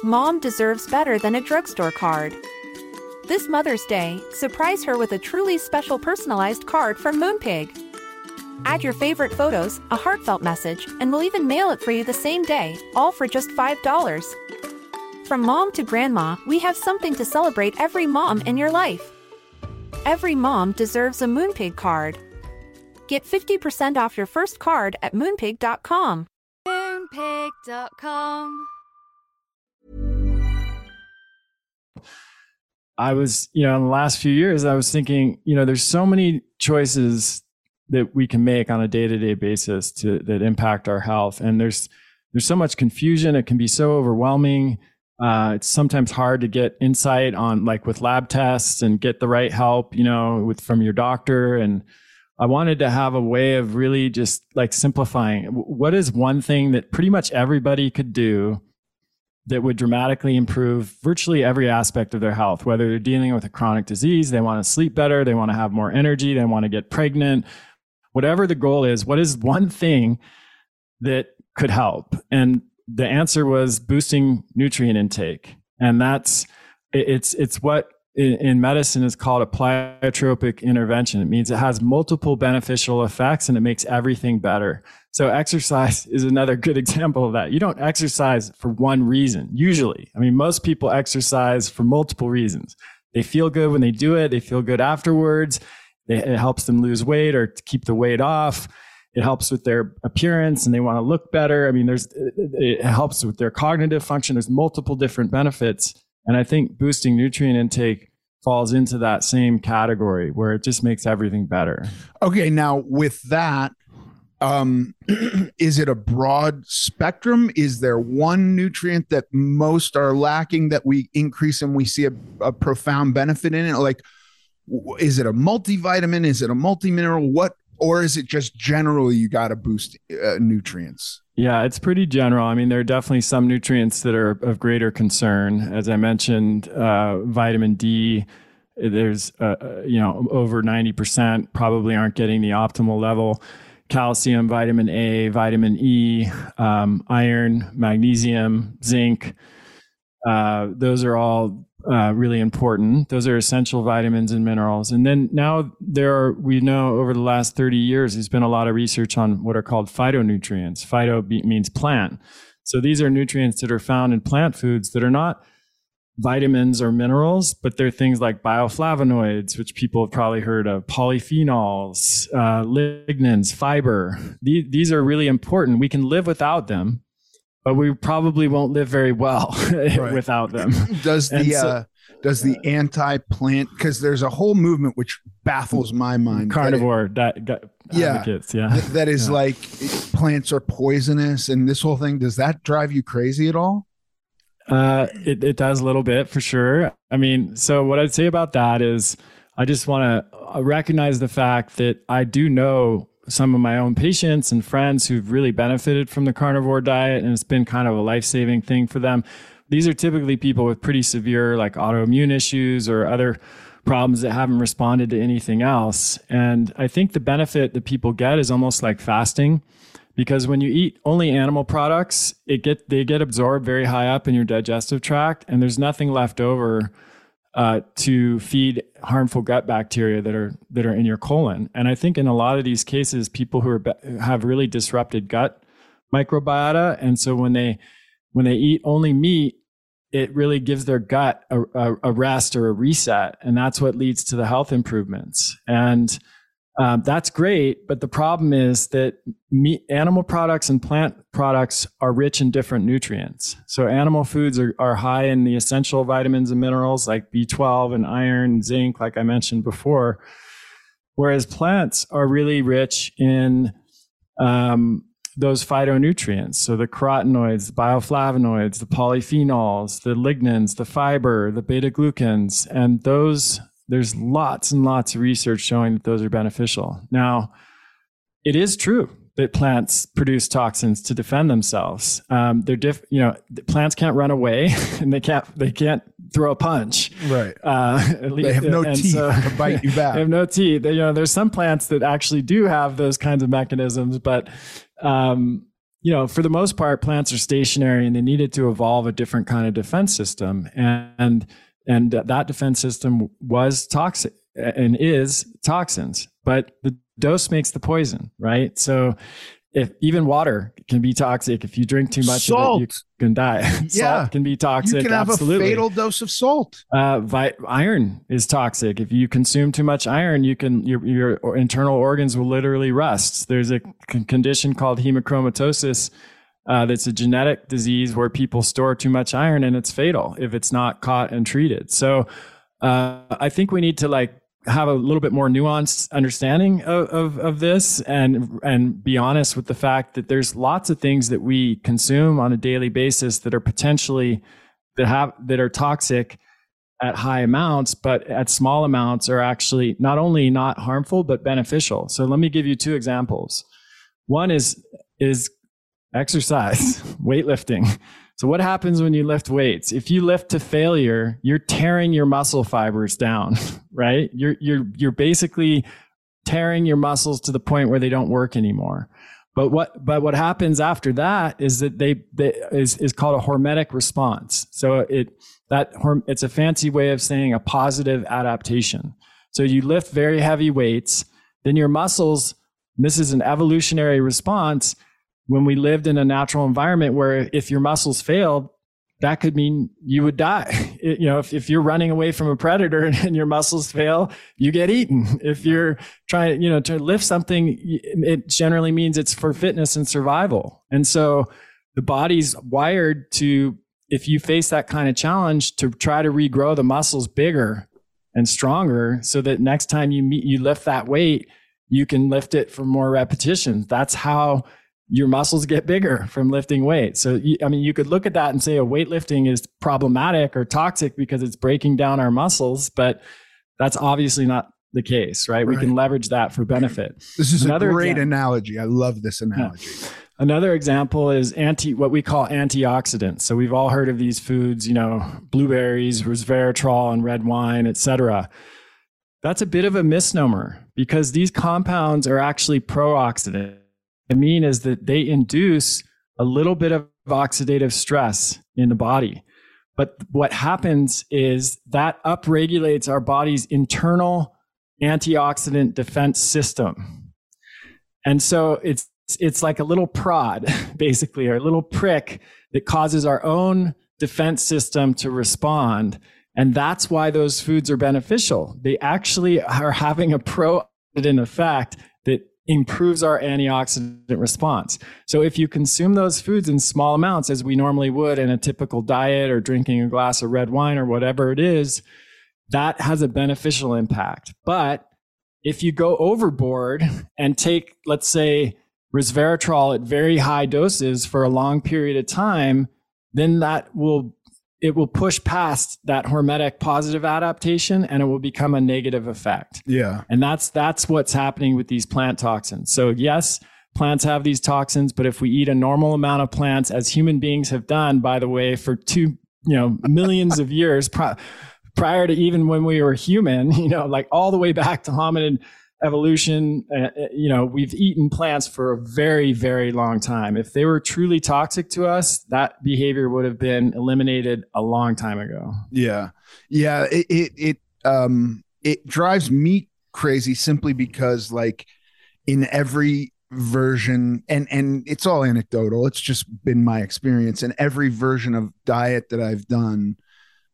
Mom deserves better than a drugstore card. This Mother's Day, surprise her with a truly special personalized card from Moonpig. Add your favorite photos, a heartfelt message, and we'll even mail it for you the same day, all for just $5. From mom to grandma, we have something to celebrate every mom in your life. Every mom deserves a Moonpig card. Get 50% off your first card at moonpig.com. Moonpig.com. I was, you know, in the last few years, I was thinking, you know, there's so many choices that we can make on a day-to-day basis to that impact our health. And there's there's so much confusion. It can be so overwhelming. Uh, it's sometimes hard to get insight on like with lab tests and get the right help you know with from your doctor. And i wanted to have a way of really just like simplifying. What is one thing that pretty much everybody could do that would dramatically improve virtually every aspect of their health? Whether they're dealing with a chronic disease they want to sleep better they want to have more energy they want to get pregnant whatever the goal is, what is one thing that could help? And the answer was boosting nutrient intake. And that's it's it's what in, in, medicine is called a pleiotropic intervention. It means it has multiple beneficial effects and it makes everything better. So exercise is another good example of that. You don't exercise for one reason, usually. I mean, most people exercise for multiple reasons. They feel good when they do it. They feel good afterwards. It helps them lose weight or keep the weight off. It helps with their appearance and they want to look better. I mean, there's, it helps with their cognitive function. There's multiple different benefits. And I think boosting nutrient intake falls into that same category where it just makes everything better. Okay. Now with that, um, is it a broad spectrum? Is there one nutrient that most are lacking that we increase and we see a, a profound benefit in it? Like, is it a multivitamin? Is it a multimineral? What, or is it just generally you got to boost uh, nutrients? Yeah, it's pretty general. I mean, there are definitely some nutrients that are of greater concern. As I mentioned, uh, vitamin D, there's, uh, uh you know, over 90% probably aren't getting the optimal level. Calcium, vitamin A, vitamin E, um, iron, magnesium, zinc. Uh, those are all uh, really important. Those are essential vitamins and minerals. And then now there are, we know over the last 30 years, there's been a lot of research on what are called phytonutrients. Phyto be, means plant. So these are nutrients that are found in plant foods that are not vitamins or minerals, but they're things like bioflavonoids, which people have probably heard of, polyphenols, uh, lignans, fiber. These, these are really important. We can live without them, but we probably won't live very well without them. does the so, uh, does the anti-plant because there's a whole movement which baffles my mind. Carnivore that, that yeah, advocates, yeah, that, that is yeah. like plants are poisonous, and this whole thing. Does that drive you crazy at all? Uh, it it does a little bit for sure. I mean, so what I'd say about that is, I just want to recognize the fact that I do know some of my own patients and friends who've really benefited from the carnivore diet and it's been kind of a life-saving thing for them. These are typically people with pretty severe like autoimmune issues or other problems that haven't responded to anything else. And i think the benefit that people get is almost like fasting because when you eat only animal products it get they get absorbed very high up in your digestive tract and there's nothing left over uh, to feed harmful gut bacteria that are that are in your colon. And I think in a lot of these cases, people who are have really disrupted gut microbiota, and so when they when they eat only meat, it really gives their gut a, a, a rest or a reset, and that's what leads to the health improvements. And um, that's great, but the problem is that meat, animal products and plant products are rich in different nutrients. So animal foods are, are high in the essential vitamins and minerals like B12 and iron, zinc, like I mentioned before, whereas plants are really rich in um, those phytonutrients. So the carotenoids, the bioflavonoids, the polyphenols, the lignans, the fiber, the beta glucans, and those there's lots and lots of research showing that those are beneficial. Now, it is true that plants produce toxins to defend themselves. Um, they're diff, you know, plants can't run away and they can't they can't throw a punch. Right. Uh, least, they have no teeth so, to bite you back. they have no teeth. They, you know, there's some plants that actually do have those kinds of mechanisms, but um, you know, for the most part, plants are stationary and they needed to evolve a different kind of defense system. And and that defense system was toxic and is toxins but the dose makes the poison right so if even water can be toxic if you drink too much salt. of it, you can die yeah. salt can be toxic you can have absolutely. a fatal dose of salt uh, vi- iron is toxic if you consume too much iron you can your, your internal organs will literally rust there's a c- condition called hemochromatosis uh, that's a genetic disease where people store too much iron and it's fatal if it's not caught and treated. So uh, I think we need to like have a little bit more nuanced understanding of, of, of, this and and be honest with the fact that there's lots of things that we consume on a daily basis that are potentially that have that are toxic at high amounts but at small amounts are actually not only not harmful but beneficial so let me give you two examples one is is exercise, weightlifting. So what happens when you lift weights? If you lift to failure, you're tearing your muscle fibers down, right? You're you're you're basically tearing your muscles to the point where they don't work anymore. But what but what happens after that is that they, they is is called a hormetic response. So it that it's a fancy way of saying a positive adaptation. So you lift very heavy weights, then your muscles. This is an evolutionary response. When we lived in a natural environment where if your muscles failed, that could mean you would die. It, you know, if, if you're running away from a predator and, and, your muscles fail, you get eaten. If you're trying, you know, to lift something, it generally means it's for fitness and survival. And so the body's wired to, if you face that kind of challenge, to try to regrow the muscles bigger and stronger so that next time you meet, you lift that weight, you can lift it for more repetitions. That's how your muscles get bigger from lifting weight. So, I mean, you could look at that and say a weightlifting is problematic or toxic because it's breaking down our muscles, but that's obviously not the case, right? right. We can leverage that for benefit. This is Another a great example, analogy. I love this analogy. Yeah. Another example is anti what we call antioxidants. So we've all heard of these foods, you know, blueberries, resveratrol and red wine, etc. That's a bit of a misnomer because these compounds are actually pro-oxidant Mean is that they induce a little bit of oxidative stress in the body. But what happens is that upregulates our body's internal antioxidant defense system. And so it's it's like a little prod, basically, or a little prick that causes our own defense system to respond. And that's why those foods are beneficial. They actually are having a pro effect that improves our antioxidant response. So if you consume those foods in small amounts, as we normally would in a typical diet or drinking a glass of red wine or whatever it is, that has a beneficial impact. But if you go overboard and take, let's say, resveratrol at very high doses for a long period of time, then that will it will push past that hormetic positive adaptation and it will become a negative effect. Yeah. And that's that's what's happening with these plant toxins. So yes, plants have these toxins, but if we eat a normal amount of plants as human beings have done by the way for two, you know, millions of years prior to even when we were human, you know, like all the way back to hominid evolution, uh, uh, you know, we've eaten plants for a very, very long time. If they were truly toxic to us, that behavior would have been eliminated a long time ago. Yeah. Yeah. It, it, it, um, it drives me crazy simply because like in every version and and it's all anecdotal it's just been my experience in every version of diet that I've done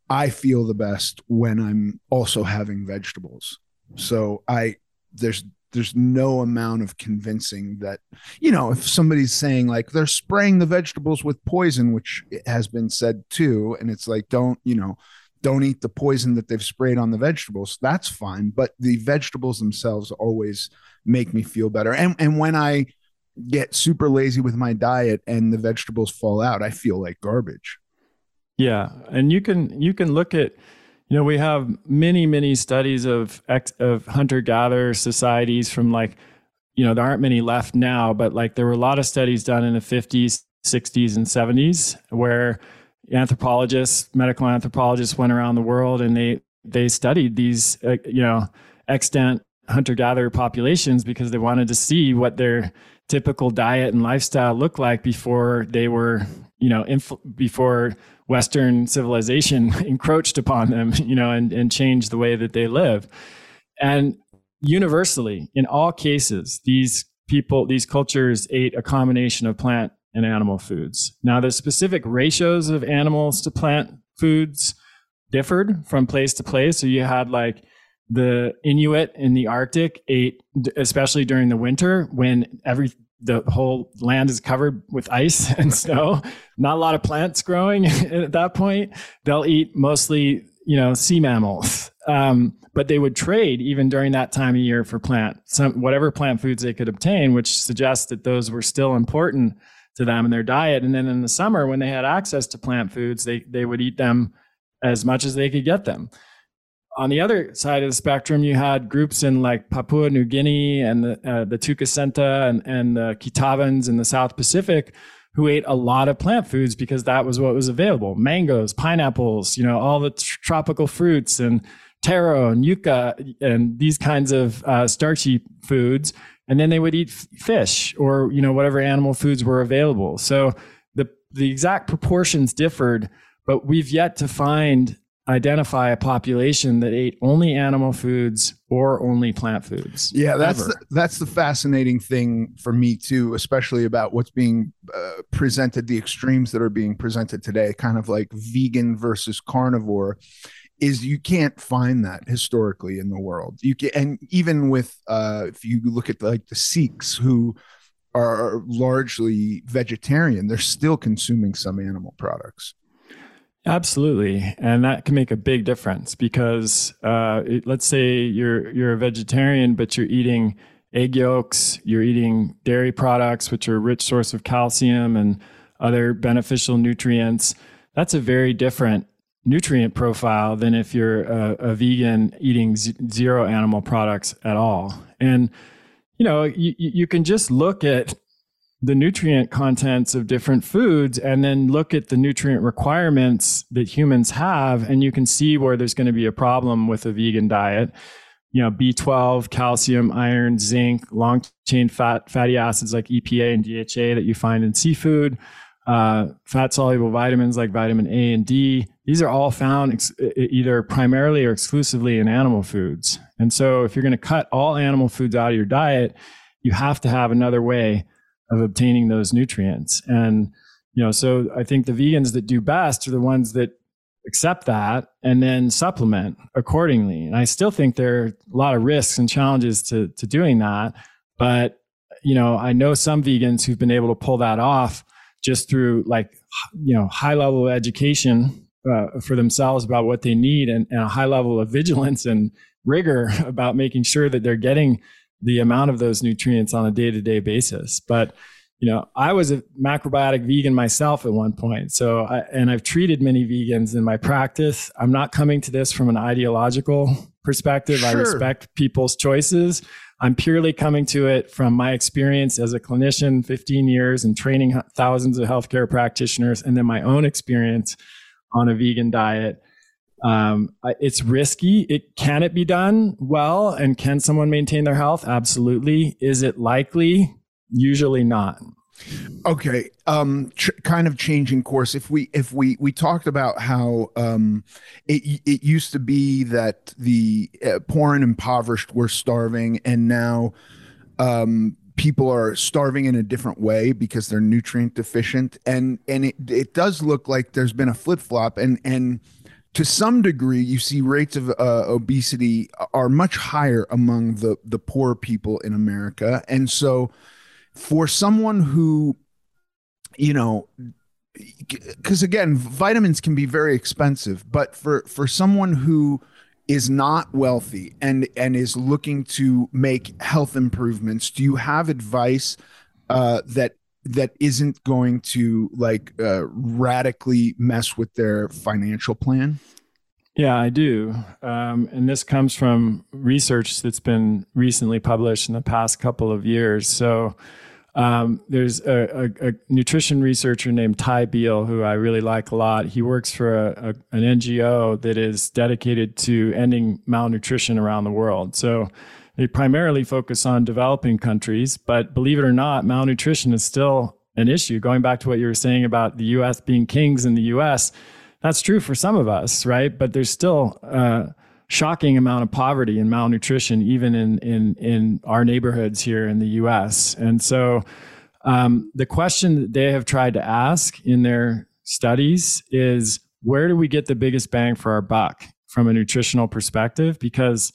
I feel the best when I'm also having vegetables so I there's there's no amount of convincing that you know if somebody's saying like they're spraying the vegetables with poison which has been said too and it's like don't you know don't eat the poison that they've sprayed on the vegetables that's fine but the vegetables themselves always make me feel better. And and when i get super lazy with my diet and the vegetables fall out i feel like garbage. Yeah and you can you can look at you know, we have many, many studies of ex, of hunter gatherer societies from like, you know, there aren't many left now, but like there were a lot of studies done in the 50s, 60s, and 70s where anthropologists, medical anthropologists went around the world and they they studied these, uh, you know, extant hunter gatherer populations because they wanted to see what their typical diet and lifestyle looked like before they were, you know, inf- before Western civilization encroached upon them, you know, and, and changed the way that they live. And universally, in all cases, these people, these cultures ate a combination of plant and animal foods. Now, the specific ratios of animals to plant foods differed from place to place. So you had like the Inuit in the Arctic ate, especially during the winter when every the whole land is covered with ice and snow. Not a lot of plants growing at that point. They'll eat mostly, you know, sea mammals. Um, but they would trade even during that time of year for plant, some whatever plant foods they could obtain, which suggests that those were still important to them in their diet. And then in the summer, when they had access to plant foods, they they would eat them as much as they could get them on the other side of the spectrum, you had groups in like Papua New Guinea and the, uh, the Tukisenta and, and the Kitavans in the South Pacific who ate a lot of plant foods because that was what was available. Mangoes, pineapples, you know, all the tr- tropical fruits and taro and yucca and these kinds of uh, starchy foods. and then they would eat fish or you know whatever animal foods were available. So the the exact proportions differed, but we've yet to find identify a population that ate only animal foods or only plant foods. Yeah, that's the, that's the fascinating thing for me too, especially about what's being uh, presented, the extremes that are being presented today, kind of like vegan versus carnivore is you can't find that historically in the world. You can, and even with uh, if you look at like the Sikhs who are largely vegetarian, they're still consuming some animal products. Absolutely, and that can make a big difference because uh, let's say you're you're a vegetarian, but you're eating egg yolks, you're eating dairy products, which are a rich source of calcium and other beneficial nutrients. That's a very different nutrient profile than if you're a, a vegan eating z- zero animal products at all. And you know, you, you can just look at the nutrient contents of different foods and then look at the nutrient requirements that humans have and you can see where there's going to be a problem with a vegan diet. You know b12 calcium iron zinc long chain fat fatty acids like epa and dha that you find in seafood uh, fat soluble vitamins like vitamin a and d. These are all found ex- either primarily or exclusively in animal foods. And so if you're going to cut all animal foods out of your diet you have to have another way of obtaining those nutrients. And, you know, so I think the vegans that do best are the ones that accept that and then supplement accordingly. And I still think there are a lot of risks and challenges to, to doing that. But, you know, I know some vegans who've been able to pull that off just through like, you know, high level education uh, for themselves about what they need and, and a high level of vigilance and rigor about making sure that they're getting the amount of those nutrients on a day to day basis. But you know, I was a macrobiotic vegan myself at one point. So, I, and I've treated many vegans in my practice. I'm not coming to this from an ideological perspective. Sure. I respect people's choices. I'm purely coming to it from my experience as a clinician, 15 years and training thousands of healthcare practitioners, and then my own experience on a vegan diet. Um, it's risky. It can it be done well, and can someone maintain their health? Absolutely. Is it likely? Usually not. Okay, um, kind of changing course. If we if we we talked about how um, it it used to be that the uh, poor and impoverished were starving, and now um, people are starving in a different way because they're nutrient deficient, and and it it does look like there's been a flip flop, and and to some degree, you see rates of uh, obesity are much higher among the the poor people in America, and so for someone who, you know, because again, vitamins can be very expensive, but for for someone who is not wealthy and and is looking to make health improvements, do you have advice uh, that that isn't going to like uh, radically mess with their financial plan? Yeah, I do. Um, and this comes from research that's been recently published in the past couple of years. So um, there's a, a, a, nutrition researcher named Ty Beal who I really like a lot. He works for a, an NGO that is dedicated to ending malnutrition around the world. So they primarily focus on developing countries, but believe it or not, malnutrition is still an issue. Going back to what you were saying about the US being kings in the US, that's true for some of us, right? But there's still a shocking amount of poverty and malnutrition, even in, in, in our neighborhoods here in the US. And so um, the question that they have tried to ask in their studies is where do we get the biggest bang for our buck from a nutritional perspective? Because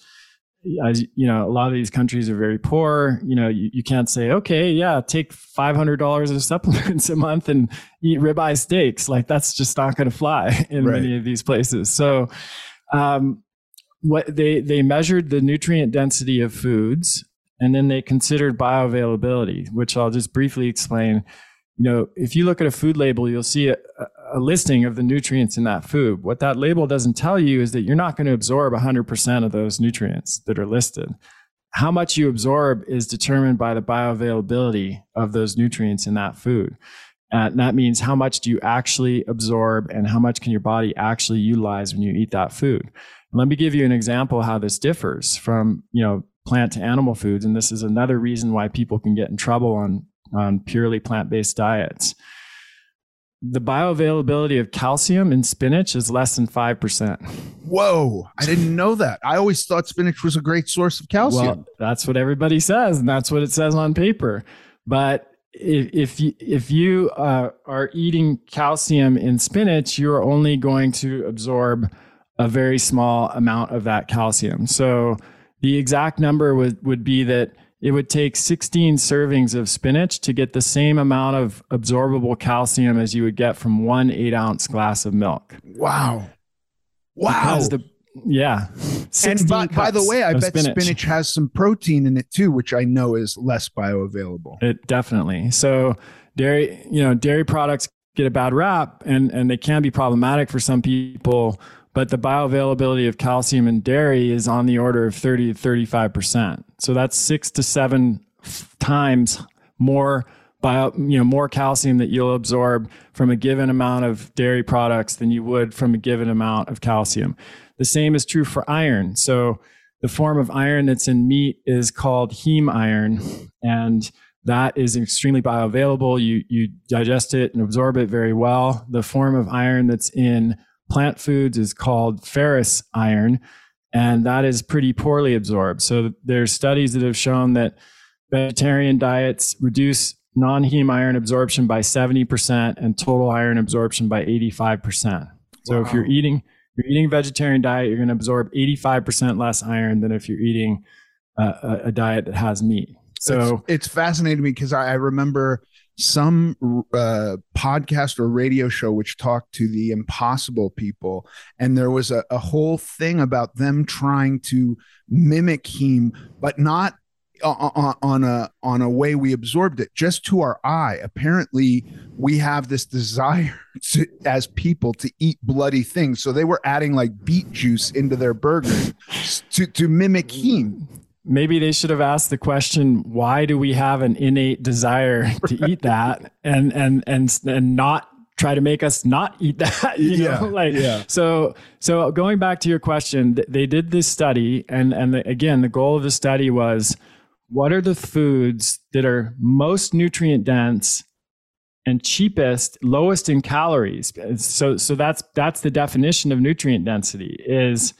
as you know, a lot of these countries are very poor. You know, you, you can't say, okay, yeah, take five hundred dollars of supplements a month and eat ribeye steaks. Like that's just not going to fly in right. many of these places. So, um, what they they measured the nutrient density of foods, and then they considered bioavailability, which I'll just briefly explain. You know, if you look at a food label, you'll see a, a listing of the nutrients in that food. What that label doesn't tell you is that you're not going to absorb 100% of those nutrients that are listed. How much you absorb is determined by the bioavailability of those nutrients in that food. Uh, and that means how much do you actually absorb and how much can your body actually utilize when you eat that food. Let me give you an example how this differs from, you know, plant to animal foods. And this is another reason why people can get in trouble on, on purely plant based diets. The bioavailability of calcium in spinach is less than 5%. Whoa, I didn't know that. I always thought spinach was a great source of calcium. Well, that's what everybody says, and that's what it says on paper. But if, if you if you uh, are eating calcium in spinach, you are only going to absorb a very small amount of that calcium. So the exact number would, would be that it would take 16 servings of spinach to get the same amount of absorbable calcium as you would get from one eight ounce glass of milk. Wow. Wow. The, yeah. And by, by, the way, I bet spinach. spinach. has some protein in it too, which I know is less bioavailable. It definitely. So dairy, you know, dairy products get a bad rap and, and they can be problematic for some people but the bioavailability of calcium in dairy is on the order of 30 to 35%. So that's six to seven times more bio, you know, more calcium that you'll absorb from a given amount of dairy products than you would from a given amount of calcium. The same is true for iron. So the form of iron that's in meat is called heme iron. And that is extremely bioavailable. You, you digest it and absorb it very well. The form of iron that's in plant foods is called ferrous iron, and that is pretty poorly absorbed. So there's studies that have shown that vegetarian diets reduce non-heme iron absorption by 70% and total iron absorption by 85%. So wow. if you're eating you're eating a vegetarian diet, you're going to absorb 85% less iron than if you're eating a, a diet that has meat. So it's, it's fascinating to me because I, I remember some uh, podcast or radio show which talked to the impossible people. And there was a, a whole thing about them trying to mimic heme but not on, a on a way we absorbed it just to our eye. Apparently we have this desire to, as people to eat bloody things. So they were adding like beet juice into their burger to to mimic heme maybe they should have asked the question why do we have an innate desire to eat that? And and and and not try to make us not eat that you yeah, know like yeah. so so going back to your question they did this study and and the, again the goal of the study was what are the foods that are most nutrient dense and cheapest lowest in calories? So so that's that's the definition of nutrient density is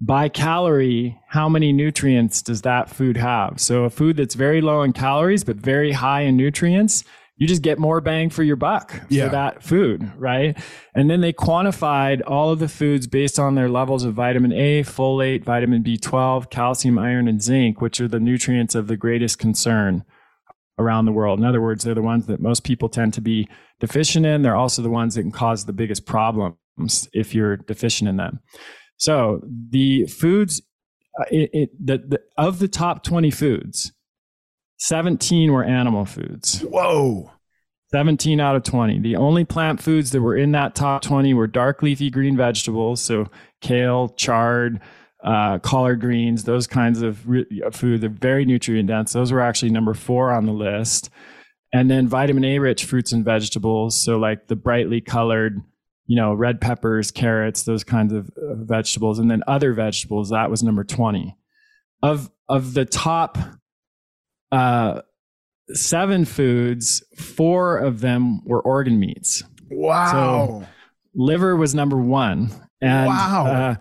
by calorie, how many nutrients does that food have? So a food that's very low in calories but very high in nutrients, you just get more bang for your buck yeah. for that food, right? And then they quantified all of the foods based on their levels of vitamin A, folate, vitamin B12, calcium, iron, and zinc, which are the nutrients of the greatest concern around the world. In other words, they're the ones that most people tend to be deficient in. They're also the ones that can cause the biggest problems if you're deficient in them. So the foods, uh, it, it, the, the, of the top 20 foods, 17 were animal foods. Whoa. 17 out of 20. The only plant foods that were in that top 20 were dark leafy green vegetables. So kale, chard, uh, collard greens, those kinds of re- food. They're very nutrient dense. Those were actually number four on the list. And then vitamin A rich fruits and vegetables. So like the brightly colored you know, red peppers, carrots, those kinds of vegetables, and then other vegetables. That was number twenty. Of of the top uh, seven foods, four of them were organ meats. Wow. So liver was number one, and wow. Uh,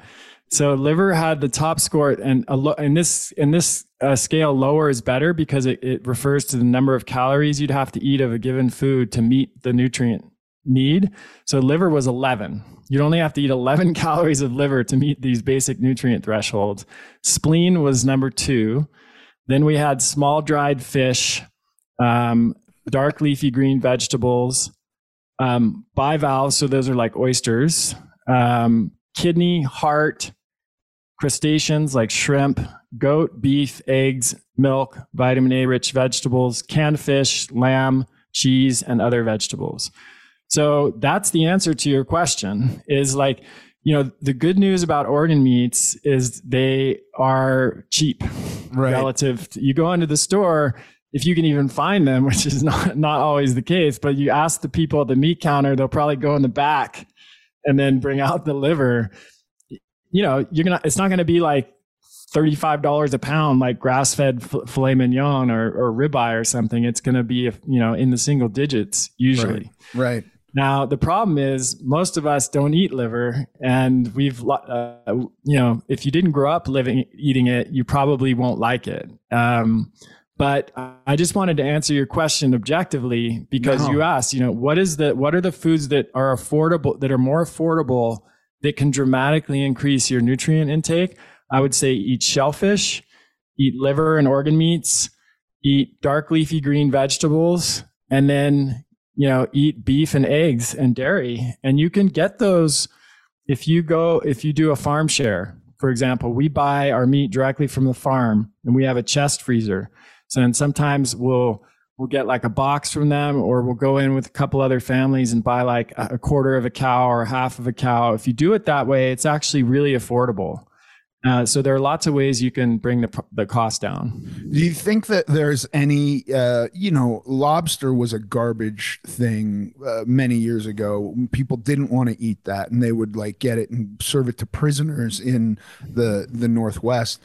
so liver had the top score, and lo- in this in this uh, scale, lower is better because it, it refers to the number of calories you'd have to eat of a given food to meet the nutrient need. So liver was 11. You'd only have to eat 11 calories of liver to meet these basic nutrient thresholds. Spleen was number two. Then we had small dried fish, um, dark leafy green vegetables, um, bivalves. So those are like oysters, um, kidney, heart, crustaceans like shrimp, goat, beef, eggs, milk, vitamin A rich vegetables, canned fish, lamb, cheese, and other vegetables. So that's the answer to your question is like, you know, the good news about organ meats is they are cheap right. relative. To, you go into the store, if you can even find them, which is not, not always the case, but you ask the people at the meat counter, they'll probably go in the back and then bring out the liver. You know, you're gonna, it's not gonna be like $35 a pound, like grass fed filet mignon or, or ribeye or something, it's going to be, you know, in the single digits usually. Right. right. Now, the problem is most of us don't eat liver and we've, uh, you know, if you didn't grow up living, eating it, you probably won't like it. Um, but I just wanted to answer your question objectively because no. you asked, you know, what is the, what are the foods that are affordable, that are more affordable that can dramatically increase your nutrient intake? I would say eat shellfish, eat liver and organ meats, eat dark leafy green vegetables, and then, you know, eat beef and eggs and dairy. And you can get those if you go, if you do a farm share. For example, we buy our meat directly from the farm and we have a chest freezer. So and sometimes we'll we'll get like a box from them or we'll go in with a couple other families and buy like a quarter of a cow or half of a cow. If you do it that way, it's actually really affordable. Uh, so there are lots of ways you can bring the, the cost down. Do you think that there's any, uh, you know, lobster was a garbage thing uh, many years ago. People didn't want to eat that, and they would like get it and serve it to prisoners in the the Northwest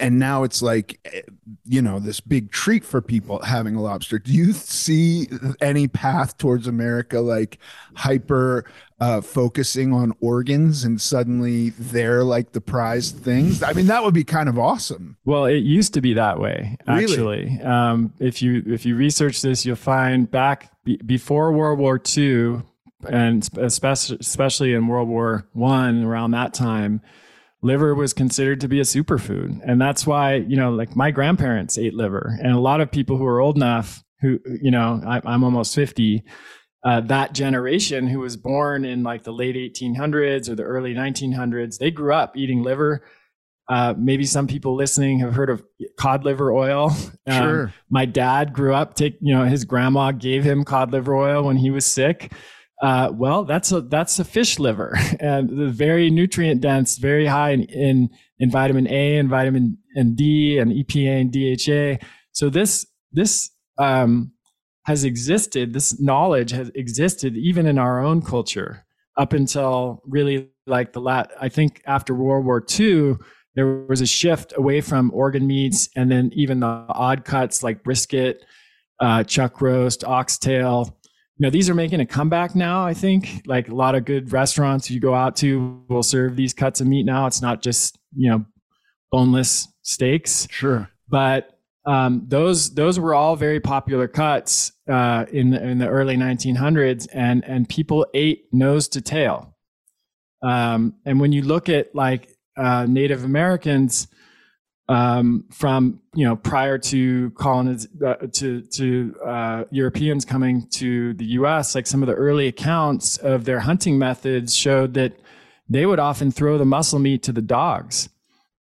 and now it's like eh, you know this big treat for people having a lobster do you see any path towards america like hyper uh, focusing on organs and suddenly they're like the prized things i mean that would be kind of awesome well it used to be that way actually really? um, if you if you research this you'll find back be, before world war ii and especially especially in world war one around that time liver was considered to be a superfood. And that's why, you know, like my grandparents ate liver. And a lot of people who are old enough, who, you know, I, am almost 50, uh, that generation who was born in like the late 1800s or the early 1900s, they grew up eating liver. Uh, maybe some people listening have heard of cod liver oil. Um, sure. My dad grew up, take, you know, his grandma gave him cod liver oil when he was sick. Uh, well, that's a that's a fish liver, and the very nutrient dense, very high in, in, in vitamin A and vitamin and D and EPA and DHA. So this this um, has existed. This knowledge has existed even in our own culture up until really like the lat. I think after World War II, there was a shift away from organ meats, and then even the odd cuts like brisket, uh, chuck roast, oxtail you know, these are making a comeback now, I think. Like a lot of good restaurants you go out to will serve these cuts of meat now. It's not just, you know, boneless steaks. Sure. But um, those those were all very popular cuts uh, in the, in the early 1900s, and and people ate nose to tail. Um, and when you look at like uh, Native Americans, um, from you know prior to coloniz- uh, to to uh, Europeans coming to the U.S. Like some of the early accounts of their hunting methods showed that they would often throw the muscle meat to the dogs.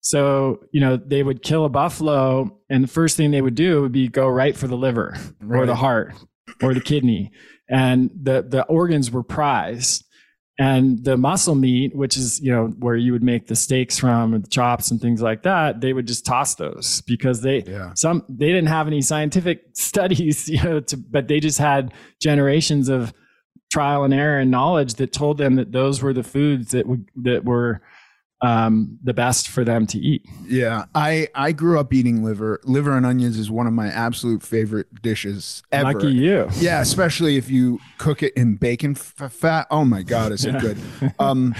So you know they would kill a buffalo, and the first thing they would do would be go right for the liver right. or the heart or the kidney, and the the organs were prized and the muscle meat which is you know where you would make the steaks from and the chops and things like that they would just toss those because they yeah. some they didn't have any scientific studies you know to, but they just had generations of trial and error and knowledge that told them that those were the foods that w- that were um, the best for them to eat. Yeah, I I grew up eating liver. Liver and onions is one of my absolute favorite dishes ever. Lucky you. Yeah, especially if you cook it in bacon f- fat. Oh my god, is it good? Um,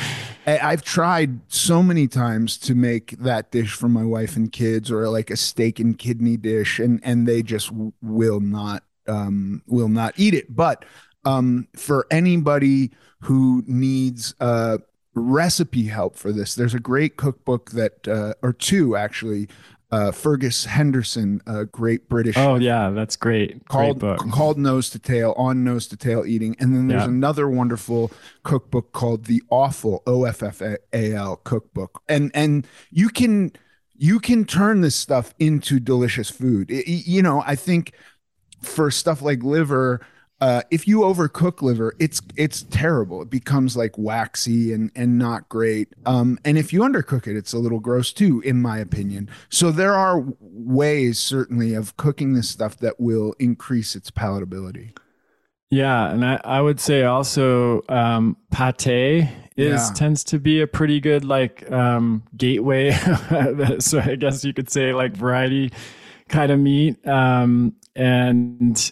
I've tried so many times to make that dish for my wife and kids, or like a steak and kidney dish, and and they just will not um, will not eat it. But um, for anybody who needs uh, recipe help for this. There's a great cookbook that, uh, or two actually, uh, Fergus Henderson, a great British. Oh yeah, that's great. Called great book. called Nose to Tail on Nose to Tail eating, and then there's yeah. another wonderful cookbook called the Offal O F F A L cookbook, and and you can you can turn this stuff into delicious food. It, you know, I think for stuff like liver uh, if you overcook liver, it's it's terrible. It becomes like waxy and and not great. Um, and if you undercook it, it's a little gross too, in my opinion. So there are ways certainly of cooking this stuff that will increase its palatability. Yeah, and I, I would say also um, pate is Yeah. tends to be a pretty good like um, gateway. so I guess you could say like variety kind of meat. Um, and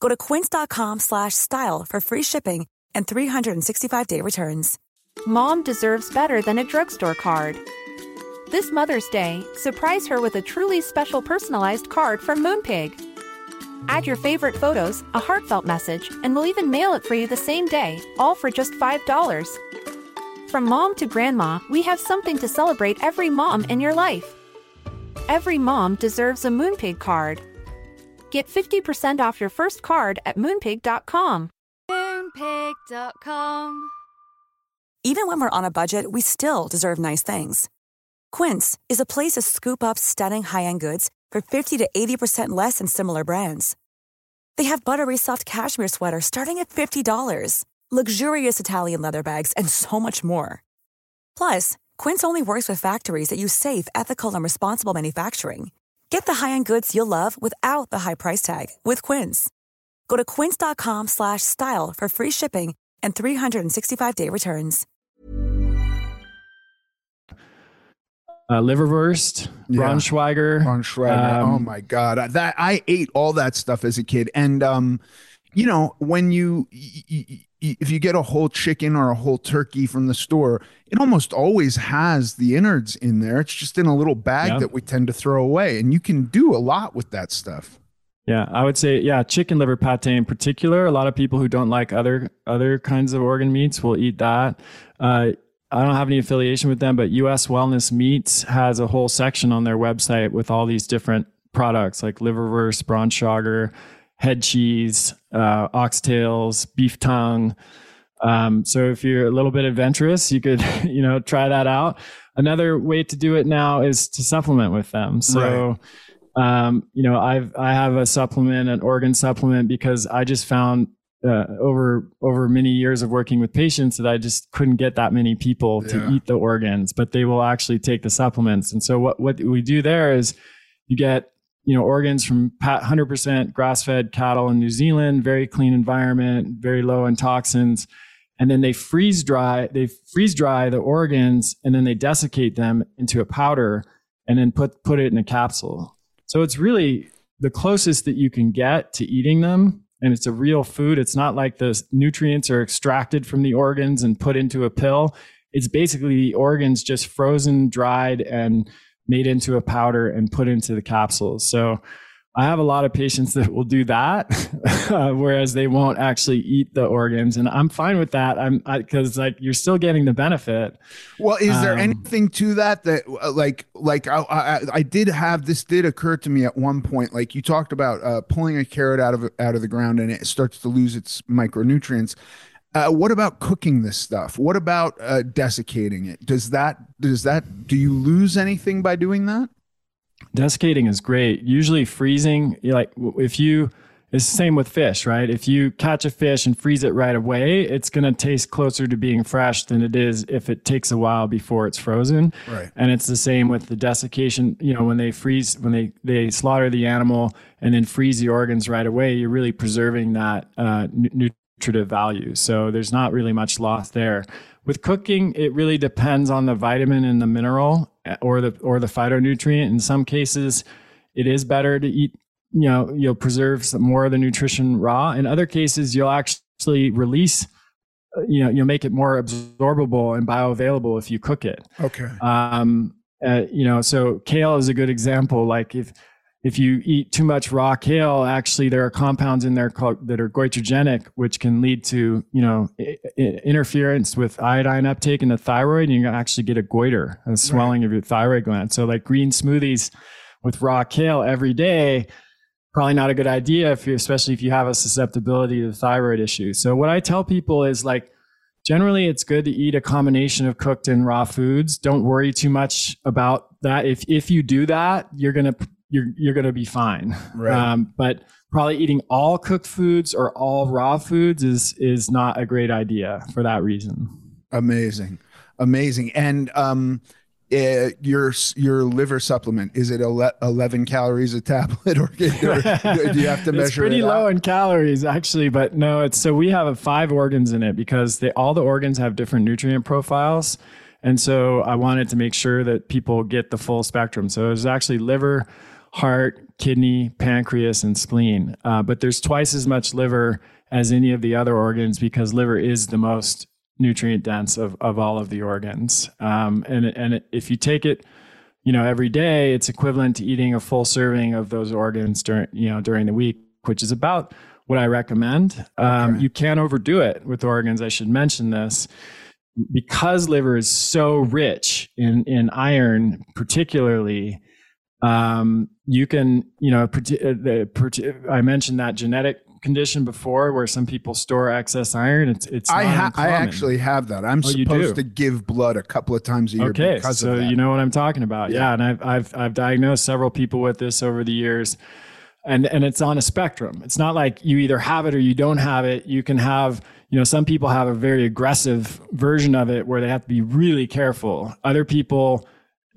Go to quince.com slash style for free shipping and 365-day returns. Mom deserves better than a drugstore card. This Mother's Day, surprise her with a truly special personalized card from Moonpig. Add your favorite photos, a heartfelt message, and we'll even mail it for you the same day, all for just $5. From mom to grandma, we have something to celebrate every mom in your life. Every mom deserves a Moonpig card. Get 50% off your first card at moonpig.com. Moonpig.com. Even when we're on a budget, we still deserve nice things. Quince is a place to scoop up stunning high-end goods for 50 to 80% less than similar brands. They have buttery soft cashmere sweaters starting at $50, luxurious Italian leather bags, and so much more. Plus, Quince only works with factories that use safe, ethical, and responsible manufacturing. Get the high-end goods you'll love without the high price tag with Quince. Go to quince.com slash style for free shipping and 365-day returns. uh, liverwurst, Yeah. Braunschweiger. on Um, oh my god, I- that I ate all that stuff as a kid, and um, you know when you y- y- y- if you get a whole chicken or a whole turkey from the store, it almost always has the innards in there. It's just in a little bag Yeah. that we tend to throw away, and you can do a lot with that stuff. Yeah, I would say yeah, chicken liver pate in particular. A lot of people who don't like other other kinds of organ meats will eat that. Uh, I don't have any affiliation with them, but US Wellness Meats has a whole section on their website with all these different products like liverwurst, Braunschweiger, head cheese, uh, oxtails, beef tongue. Um, so if you're a little bit adventurous, you could you know try that out. Another way to do it now is to supplement with them. So um, you know, I've I have a supplement, an organ supplement, because I just found uh, over over many years of working with patients that I just couldn't get that many people to eat the organs, but they will actually take the supplements. And so what what we do there is you get you know organs from 100% grass-fed cattle in New Zealand, very clean environment, very low in toxins. And then they freeze dry, they freeze dry the organs and then they desiccate them into a powder and then put put it in a capsule. So it's really the closest that you can get to eating them. And it's a real food. It's not like the nutrients are extracted from the organs and put into a pill. It's basically the organs just frozen, dried, and made into a powder and put into the capsules. So I have a lot of patients that will do that, uh, whereas they won't actually eat the organs, and I'm fine with that. I'm because like you're still getting the benefit. Well, is there Um, anything to that that uh, like like I, I I did have this did occur to me at one point. Like you talked about uh, pulling a carrot out of out of the ground and it starts to lose its micronutrients. Uh, what about cooking this stuff? What about uh, desiccating it? Does that does that do you lose anything by doing that? Desiccating is great. Usually freezing, like if you it's the same with fish, right? If you catch a fish and freeze it right away, it's going to taste closer to being fresh than it is if it takes a while before it's frozen. Right. And it's the same with the desiccation. You know, when they freeze, when they they slaughter the animal and then freeze the organs right away, you're really preserving that uh, nutritive value. So there's not really much loss there. With cooking, it really depends on the vitamin and the mineral uh, or the or the phytonutrient. In some cases, it is better to eat. You know, you'll preserve some more of the nutrition raw. In other cases, you'll actually release. uh, You know, you'll make it more absorbable and bioavailable if you cook it. Okay. Um, uh, you know, so kale is a good example. Like if if you eat too much raw kale, actually there are compounds in there called, that are goitrogenic, which can lead to you know i- i- interference with iodine uptake in the thyroid, and you can actually get a goiter, a swelling of your thyroid gland. So like green smoothies with raw kale every day probably not a good idea if you especially if you have a susceptibility to thyroid issues. So what I tell people is like generally it's good to eat a combination of cooked and raw foods. Don't worry too much about that. If if you do that, you're gonna you're you're gonna be fine. Right. Um, but probably eating all cooked foods or all raw foods is is not a great idea for that reason. Amazing, amazing. And um, uh, your your liver supplement is it ele- 11 calories a tablet or, or do you have to measure it's pretty it low out? in calories actually but no it's so we have five organs in it because they all the organs have different nutrient profiles and so i wanted to make sure that people get the full spectrum so there's actually liver heart kidney pancreas and spleen uh, but there's twice as much liver as any of the other organs because liver is the most nutrient dense of, of all of the organs. Um, and and if you take it, you know, every day, it's equivalent to eating a full serving of those organs during you know during the week, which is about what I recommend. Um, Okay. You can't overdo it with organs. I should mention this because liver is so rich in in iron, particularly. Um, you can, you know, uh, I mentioned that genetic condition before where some people store excess iron. It's it's I ha- I actually have that. I'm Oh, supposed to give blood a couple of times a year okay. because So you know what I'm talking about. Yeah. Yeah, and I've I've I've diagnosed several people with this over the years. And and it's on a spectrum. It's not like you either have it or you don't have it. You can have, you know, some people have a very aggressive version of it where they have to be really careful. Other people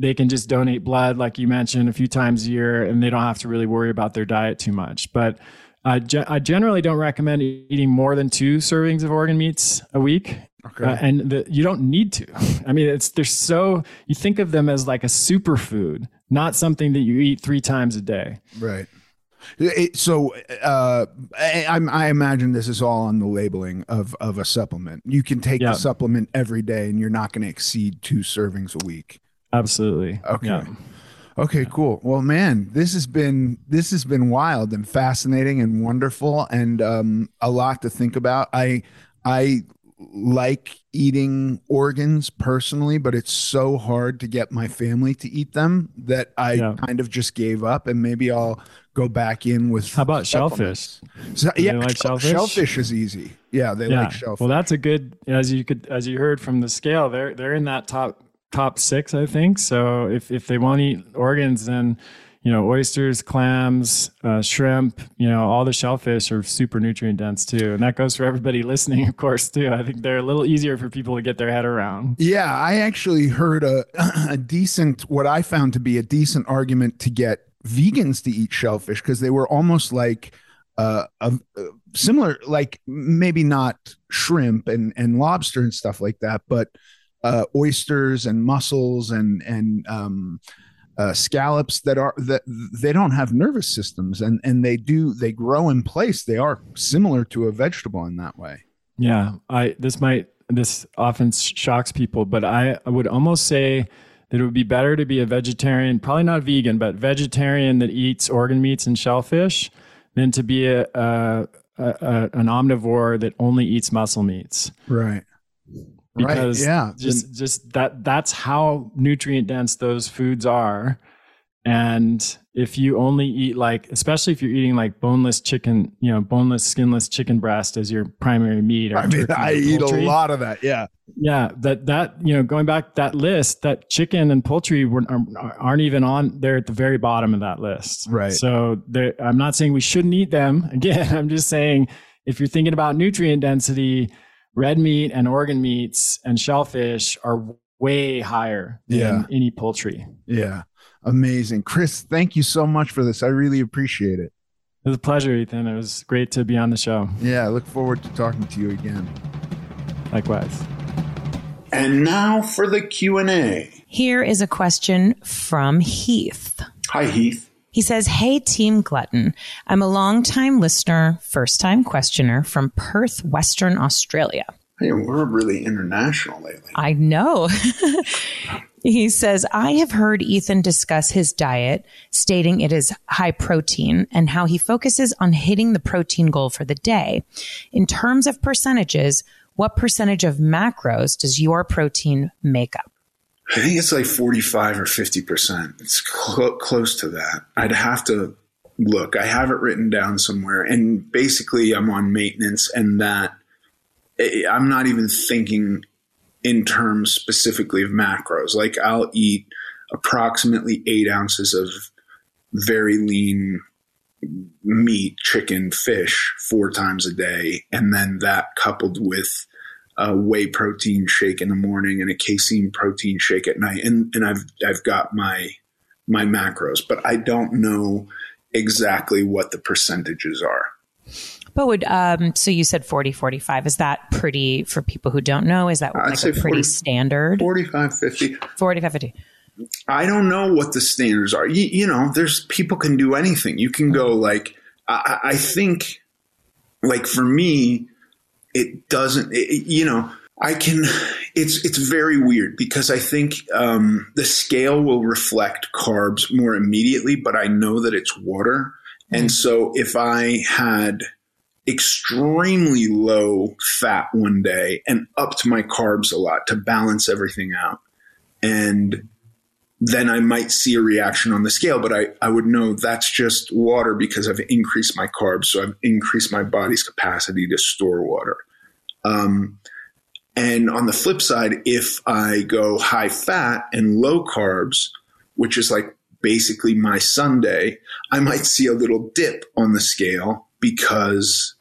they can just donate blood, like you mentioned, a few times a year, and they don't have to really worry about their diet too much. But uh, ge- I generally don't recommend eating more than two servings of organ meats a week. Okay. Uh, and the, you don't need to. I mean, it's they're so you think of them as like a superfood, not something that you eat three times a day. Right. It- so uh, I, I'm- I imagine this is all on the labeling of, of a supplement. You can take Yeah. the supplement every day and you're not going to exceed two servings a week. Absolutely. Okay. Yeah. Okay, cool. Well, man, this has been this has been wild and fascinating and wonderful and um, a lot to think about. I I like eating organs personally, but it's so hard to get my family to eat them that I Yeah. kind of just gave up. And maybe I'll go back in with. How about shellfish? So, yeah, like shellfish? shellfish is easy. Yeah, they yeah. like shellfish. Well, that's a good as you could as you heard from the scale. They're they're in that top top six, I think. So if if they want to eat organs, then you know oysters, clams, uh, shrimp, you know all the shellfish are super nutrient dense too, and that goes for everybody listening, of course, too. I think they're a little easier for people to get their head around. Yeah, I actually heard a, a decent, what I found to be a decent argument to get vegans to eat shellfish because they were almost like uh, a, a similar, like maybe not shrimp and, and lobster and stuff like that, but uh, oysters and mussels and and um, uh, scallops that are that they don't have nervous systems and and they do they grow in place. They are similar to a vegetable in that way. Yeah, I this might this often shocks people, but I, I would almost say that it would be better to be a vegetarian, probably not vegan, but vegetarian that eats organ meats and shellfish, than to be a, a, a, a an omnivore that only eats muscle meats. Right. Because right. Yeah. just just that that's how nutrient dense those foods are. And if you only eat like, especially if you're eating like boneless chicken, you know, boneless, skinless chicken breast as your primary meat, or I mean, I eat a lot of that. Yeah. yeah, that that you know, going back that list, that chicken and poultry were, are, aren't even on. They're at the very bottom of that list. Right. So I'm not saying we shouldn't eat them. Again, I'm just saying if you're thinking about nutrient density, red meat and organ meats and shellfish are way higher than Yeah. any poultry. Yeah. Amazing. Chris, thank you so much for this. I really appreciate it. It was a pleasure, Ethan. It was great to be on the show. Yeah. I look forward to talking to you again. Likewise. And now for the Q&A. Here is a question from Heath. Hi, Heath. He says, Hey, Team Glutton. I'm a long-time listener, first time questioner from Perth, Western Australia. Hey, we're really international lately. I know. he says, I have heard Ethan discuss his diet, stating it is high protein and how he focuses on hitting the protein goal for the day. In terms of percentages, what percentage of macros does your protein make up? I think it's like 45 or 50%. It's clo- close to that. I'd have to look. I have it written down somewhere, and basically, I'm on maintenance, and that eh, I'm not even thinking in terms specifically of macros. Like I'll eat approximately eight ounces of very lean meat, chicken, fish four times a day. And then that coupled with a whey protein shake in the morning and a casein protein shake at night. And, and I've, I've got my, my macros, but I don't know exactly what the percentages are. But would um so you said 40 45 is that pretty for people who don't know is that like a pretty 40, standard 45 50 45 50 I don't know what the standards are. You, you, know, there's people can do anything. You can go like, I, I think, like for me, it doesn't. It, you know, I can. It's it's very weird because I think um, the scale will reflect carbs more immediately, but I know that it's water, mm. and so if I had extremely low fat one day and upped my carbs a lot to balance everything out, and then I might see a reaction on the scale, but I, I would know that's just water because I've increased my carbs. So I've increased my body's capacity to store water. Um, and on the flip side, if I go high fat and low carbs, which is like basically my Sunday, I might see a little dip on the scale because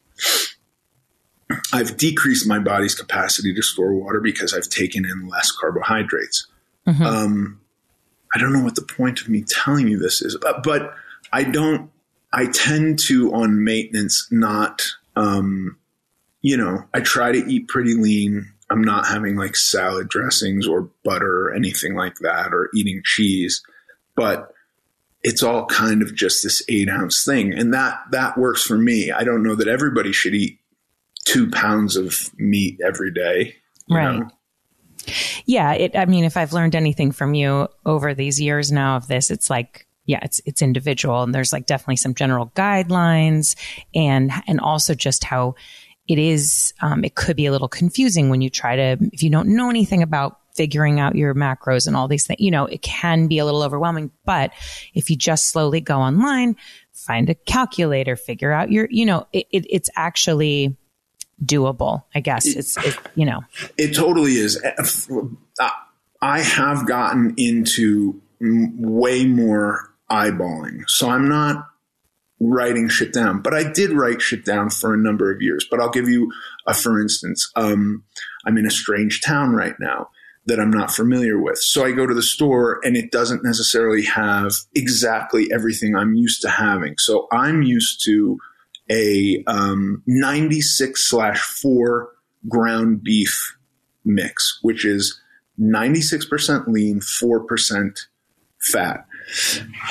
I've decreased my body's capacity to store water because I've taken in less carbohydrates. Mm-hmm. Um, I don't know what the point of me telling you this is, but, but I don't, I tend to on maintenance not, um, you know, I try to eat pretty lean. I'm not having like salad dressings or butter or anything like that or eating cheese, but it's all kind of just this eight ounce thing. And that, that works for me. I don't know that everybody should eat two pounds of meat every day. Right. Know? Yeah, it, I mean, if I've learned anything from you over these years now of this, it's like, yeah, it's it's individual, and there's like definitely some general guidelines, and and also just how it is. Um, it could be a little confusing when you try to if you don't know anything about figuring out your macros and all these things. You know, it can be a little overwhelming, but if you just slowly go online, find a calculator, figure out your, you know, it, it, it's actually doable. I guess it's, it, you know, it totally is. I have gotten into way more eyeballing. So I'm not writing shit down, but I did write shit down for a number of years. But I'll give you a, for instance, um, I'm in a strange town right now that I'm not familiar with. So I go to the store and it doesn't necessarily have exactly everything I'm used to having. So I'm used to a um, 96 slash 4 ground beef mix, which is 96% lean, 4% fat.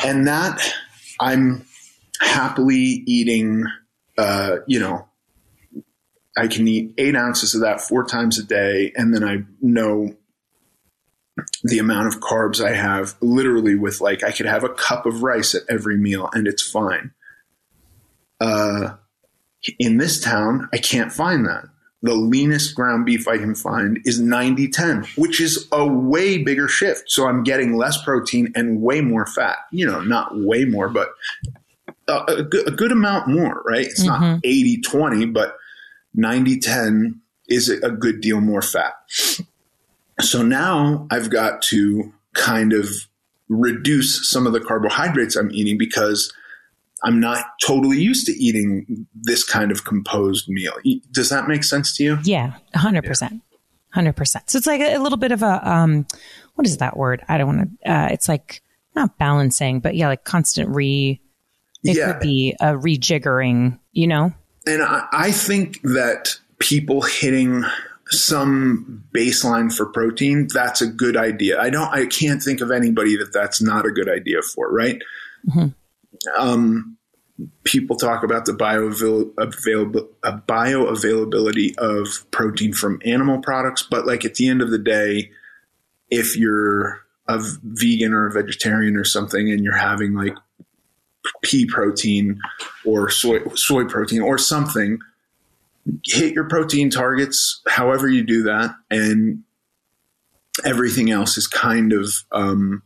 And that I'm happily eating, uh, you know, I can eat eight ounces of that four times a day. And then I know the amount of carbs I have literally with like, I could have a cup of rice at every meal and it's fine uh, in this town, I can't find that. The leanest ground beef I can find is 90 10, which is a way bigger shift. So I'm getting less protein and way more fat. You know, not way more, but a, a, good, a good, amount more, right? It's mm-hmm. not 80 20, but 90 10 is a good deal more fat. So now I've got to kind of reduce some of the carbohydrates I'm eating because I'm not totally used to eating this kind of composed meal. Does that make sense to you? Yeah, 100%. 100%. So it's like a, a little bit of a, um, what is that word? I don't want to, uh, it's like not balancing, but yeah, like constant re, it yeah. could be a rejiggering, you know? And I, I think that people hitting some baseline for protein, that's a good idea. I don't, I can't think of anybody that that's not a good idea for, right? Mm-hmm um, people talk about the bioavailability, uh, bioavailability of protein from animal products, but like at the end of the day, if you're a vegan or a vegetarian or something and you're having like pea protein or soy soy protein or something, hit your protein targets however you do that, and everything else is kind of um,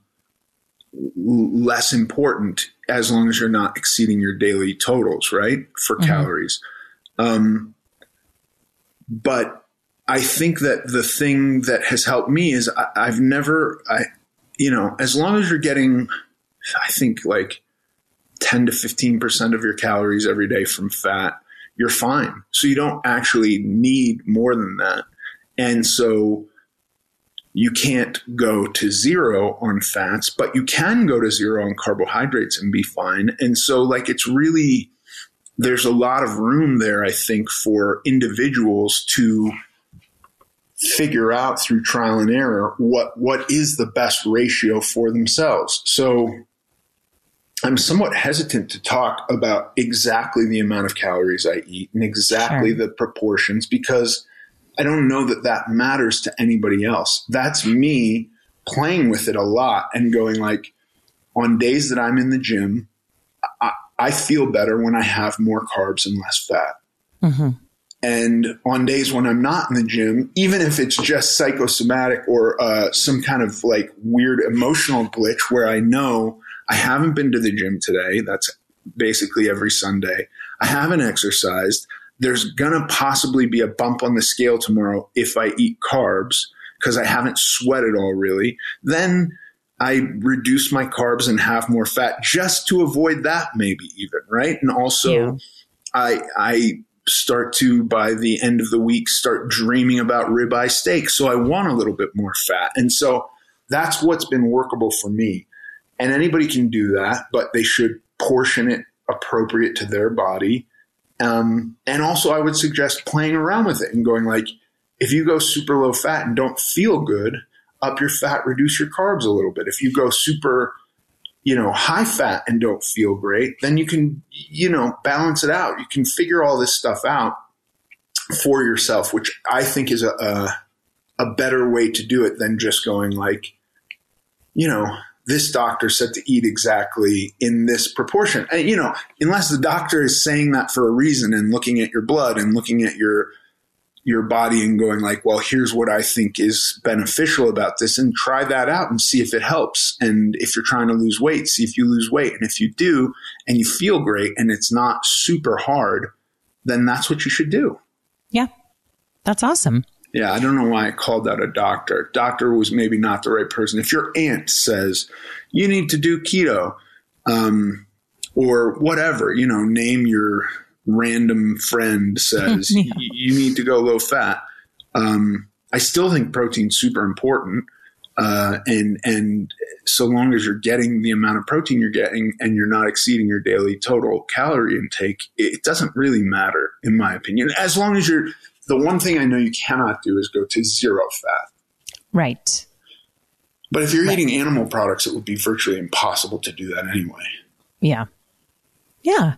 less important as long as you're not exceeding your daily totals, right? For mm-hmm. calories. Um, but I think that the thing that has helped me is I, have never, I, you know, as long as you're getting, I think like 10 to 15% of your calories every day from fat, you're fine. So you don't actually need more than that. And so you can't go to zero on fats, but you can go to zero on carbohydrates and be fine. And so, like, it's really, there's a lot of room there, I think, for individuals to figure out through trial and error what what is the best ratio for themselves. So I'm somewhat hesitant to talk about exactly the amount of calories I eat and exactly sure. the proportions because I don't know that that matters to anybody else. That's me playing with it a lot and going like on days that I'm in the gym, I, I feel better when I have more carbs and less fat. Mm-hmm. And on days when I'm not in the gym, even if it's just psychosomatic or uh, some kind of like weird emotional glitch where I know I haven't been to the gym today, that's basically every Sunday. I haven't exercised there's to possibly be a bump on the scale tomorrow if I eat carbs because I haven't sweated all really. Then I reduce my carbs and have more fat just to avoid that, maybe even, right? And also, yeah. I, I start to, by the end of the week, start dreaming about ribeye steak. So I want a little bit more fat. And so that's what's been workable for me. And anybody can do that, but they should portion it appropriate to their body um, and also, I would suggest playing around with it and going like, if you go super low fat and don't feel good, up your fat, reduce your carbs a little bit. If you go super, you know, high fat and don't feel great, then you can, you know, balance it out. You can figure all this stuff out for yourself, which I think is a, a, a better way to do it than just going like, you know, this doctor said to eat exactly in this proportion. And, you know, unless the doctor is saying that for a reason and looking at your blood and looking at your your body and going like, well, here's what I think is beneficial about this and try that out and see if it helps. And if you're trying to lose weight, see if you lose weight. And if you do and you feel great and it's not super hard, then that's what you should do. Yeah. That's awesome. Yeah, I don't know why I called that a doctor. Doctor was maybe not the right person. If your aunt says you need to do keto, um, or whatever, you know, name your random friend says yeah. you need to go low fat. Um, I still think protein's super important. Uh, and and so long as you're getting the amount of protein you're getting and you're not exceeding your daily total calorie intake, it doesn't really matter, in my opinion. As long as you're the one thing I know you cannot do is go to zero fat. Right. But if you're right. eating animal products, it would be virtually impossible to do that anyway. Yeah. Yeah.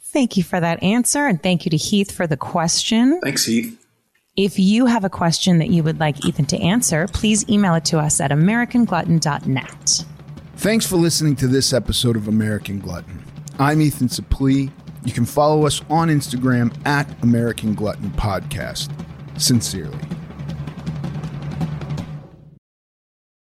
Thank you for that answer. And thank you to Heath for the question. Thanks, Heath. If you have a question that you would like Ethan to answer, please email it to us at AmericanGlutton.net. Thanks for listening to this episode of American Glutton. I'm Ethan Suplee. You can follow us on Instagram at American Glutton Podcast. Sincerely.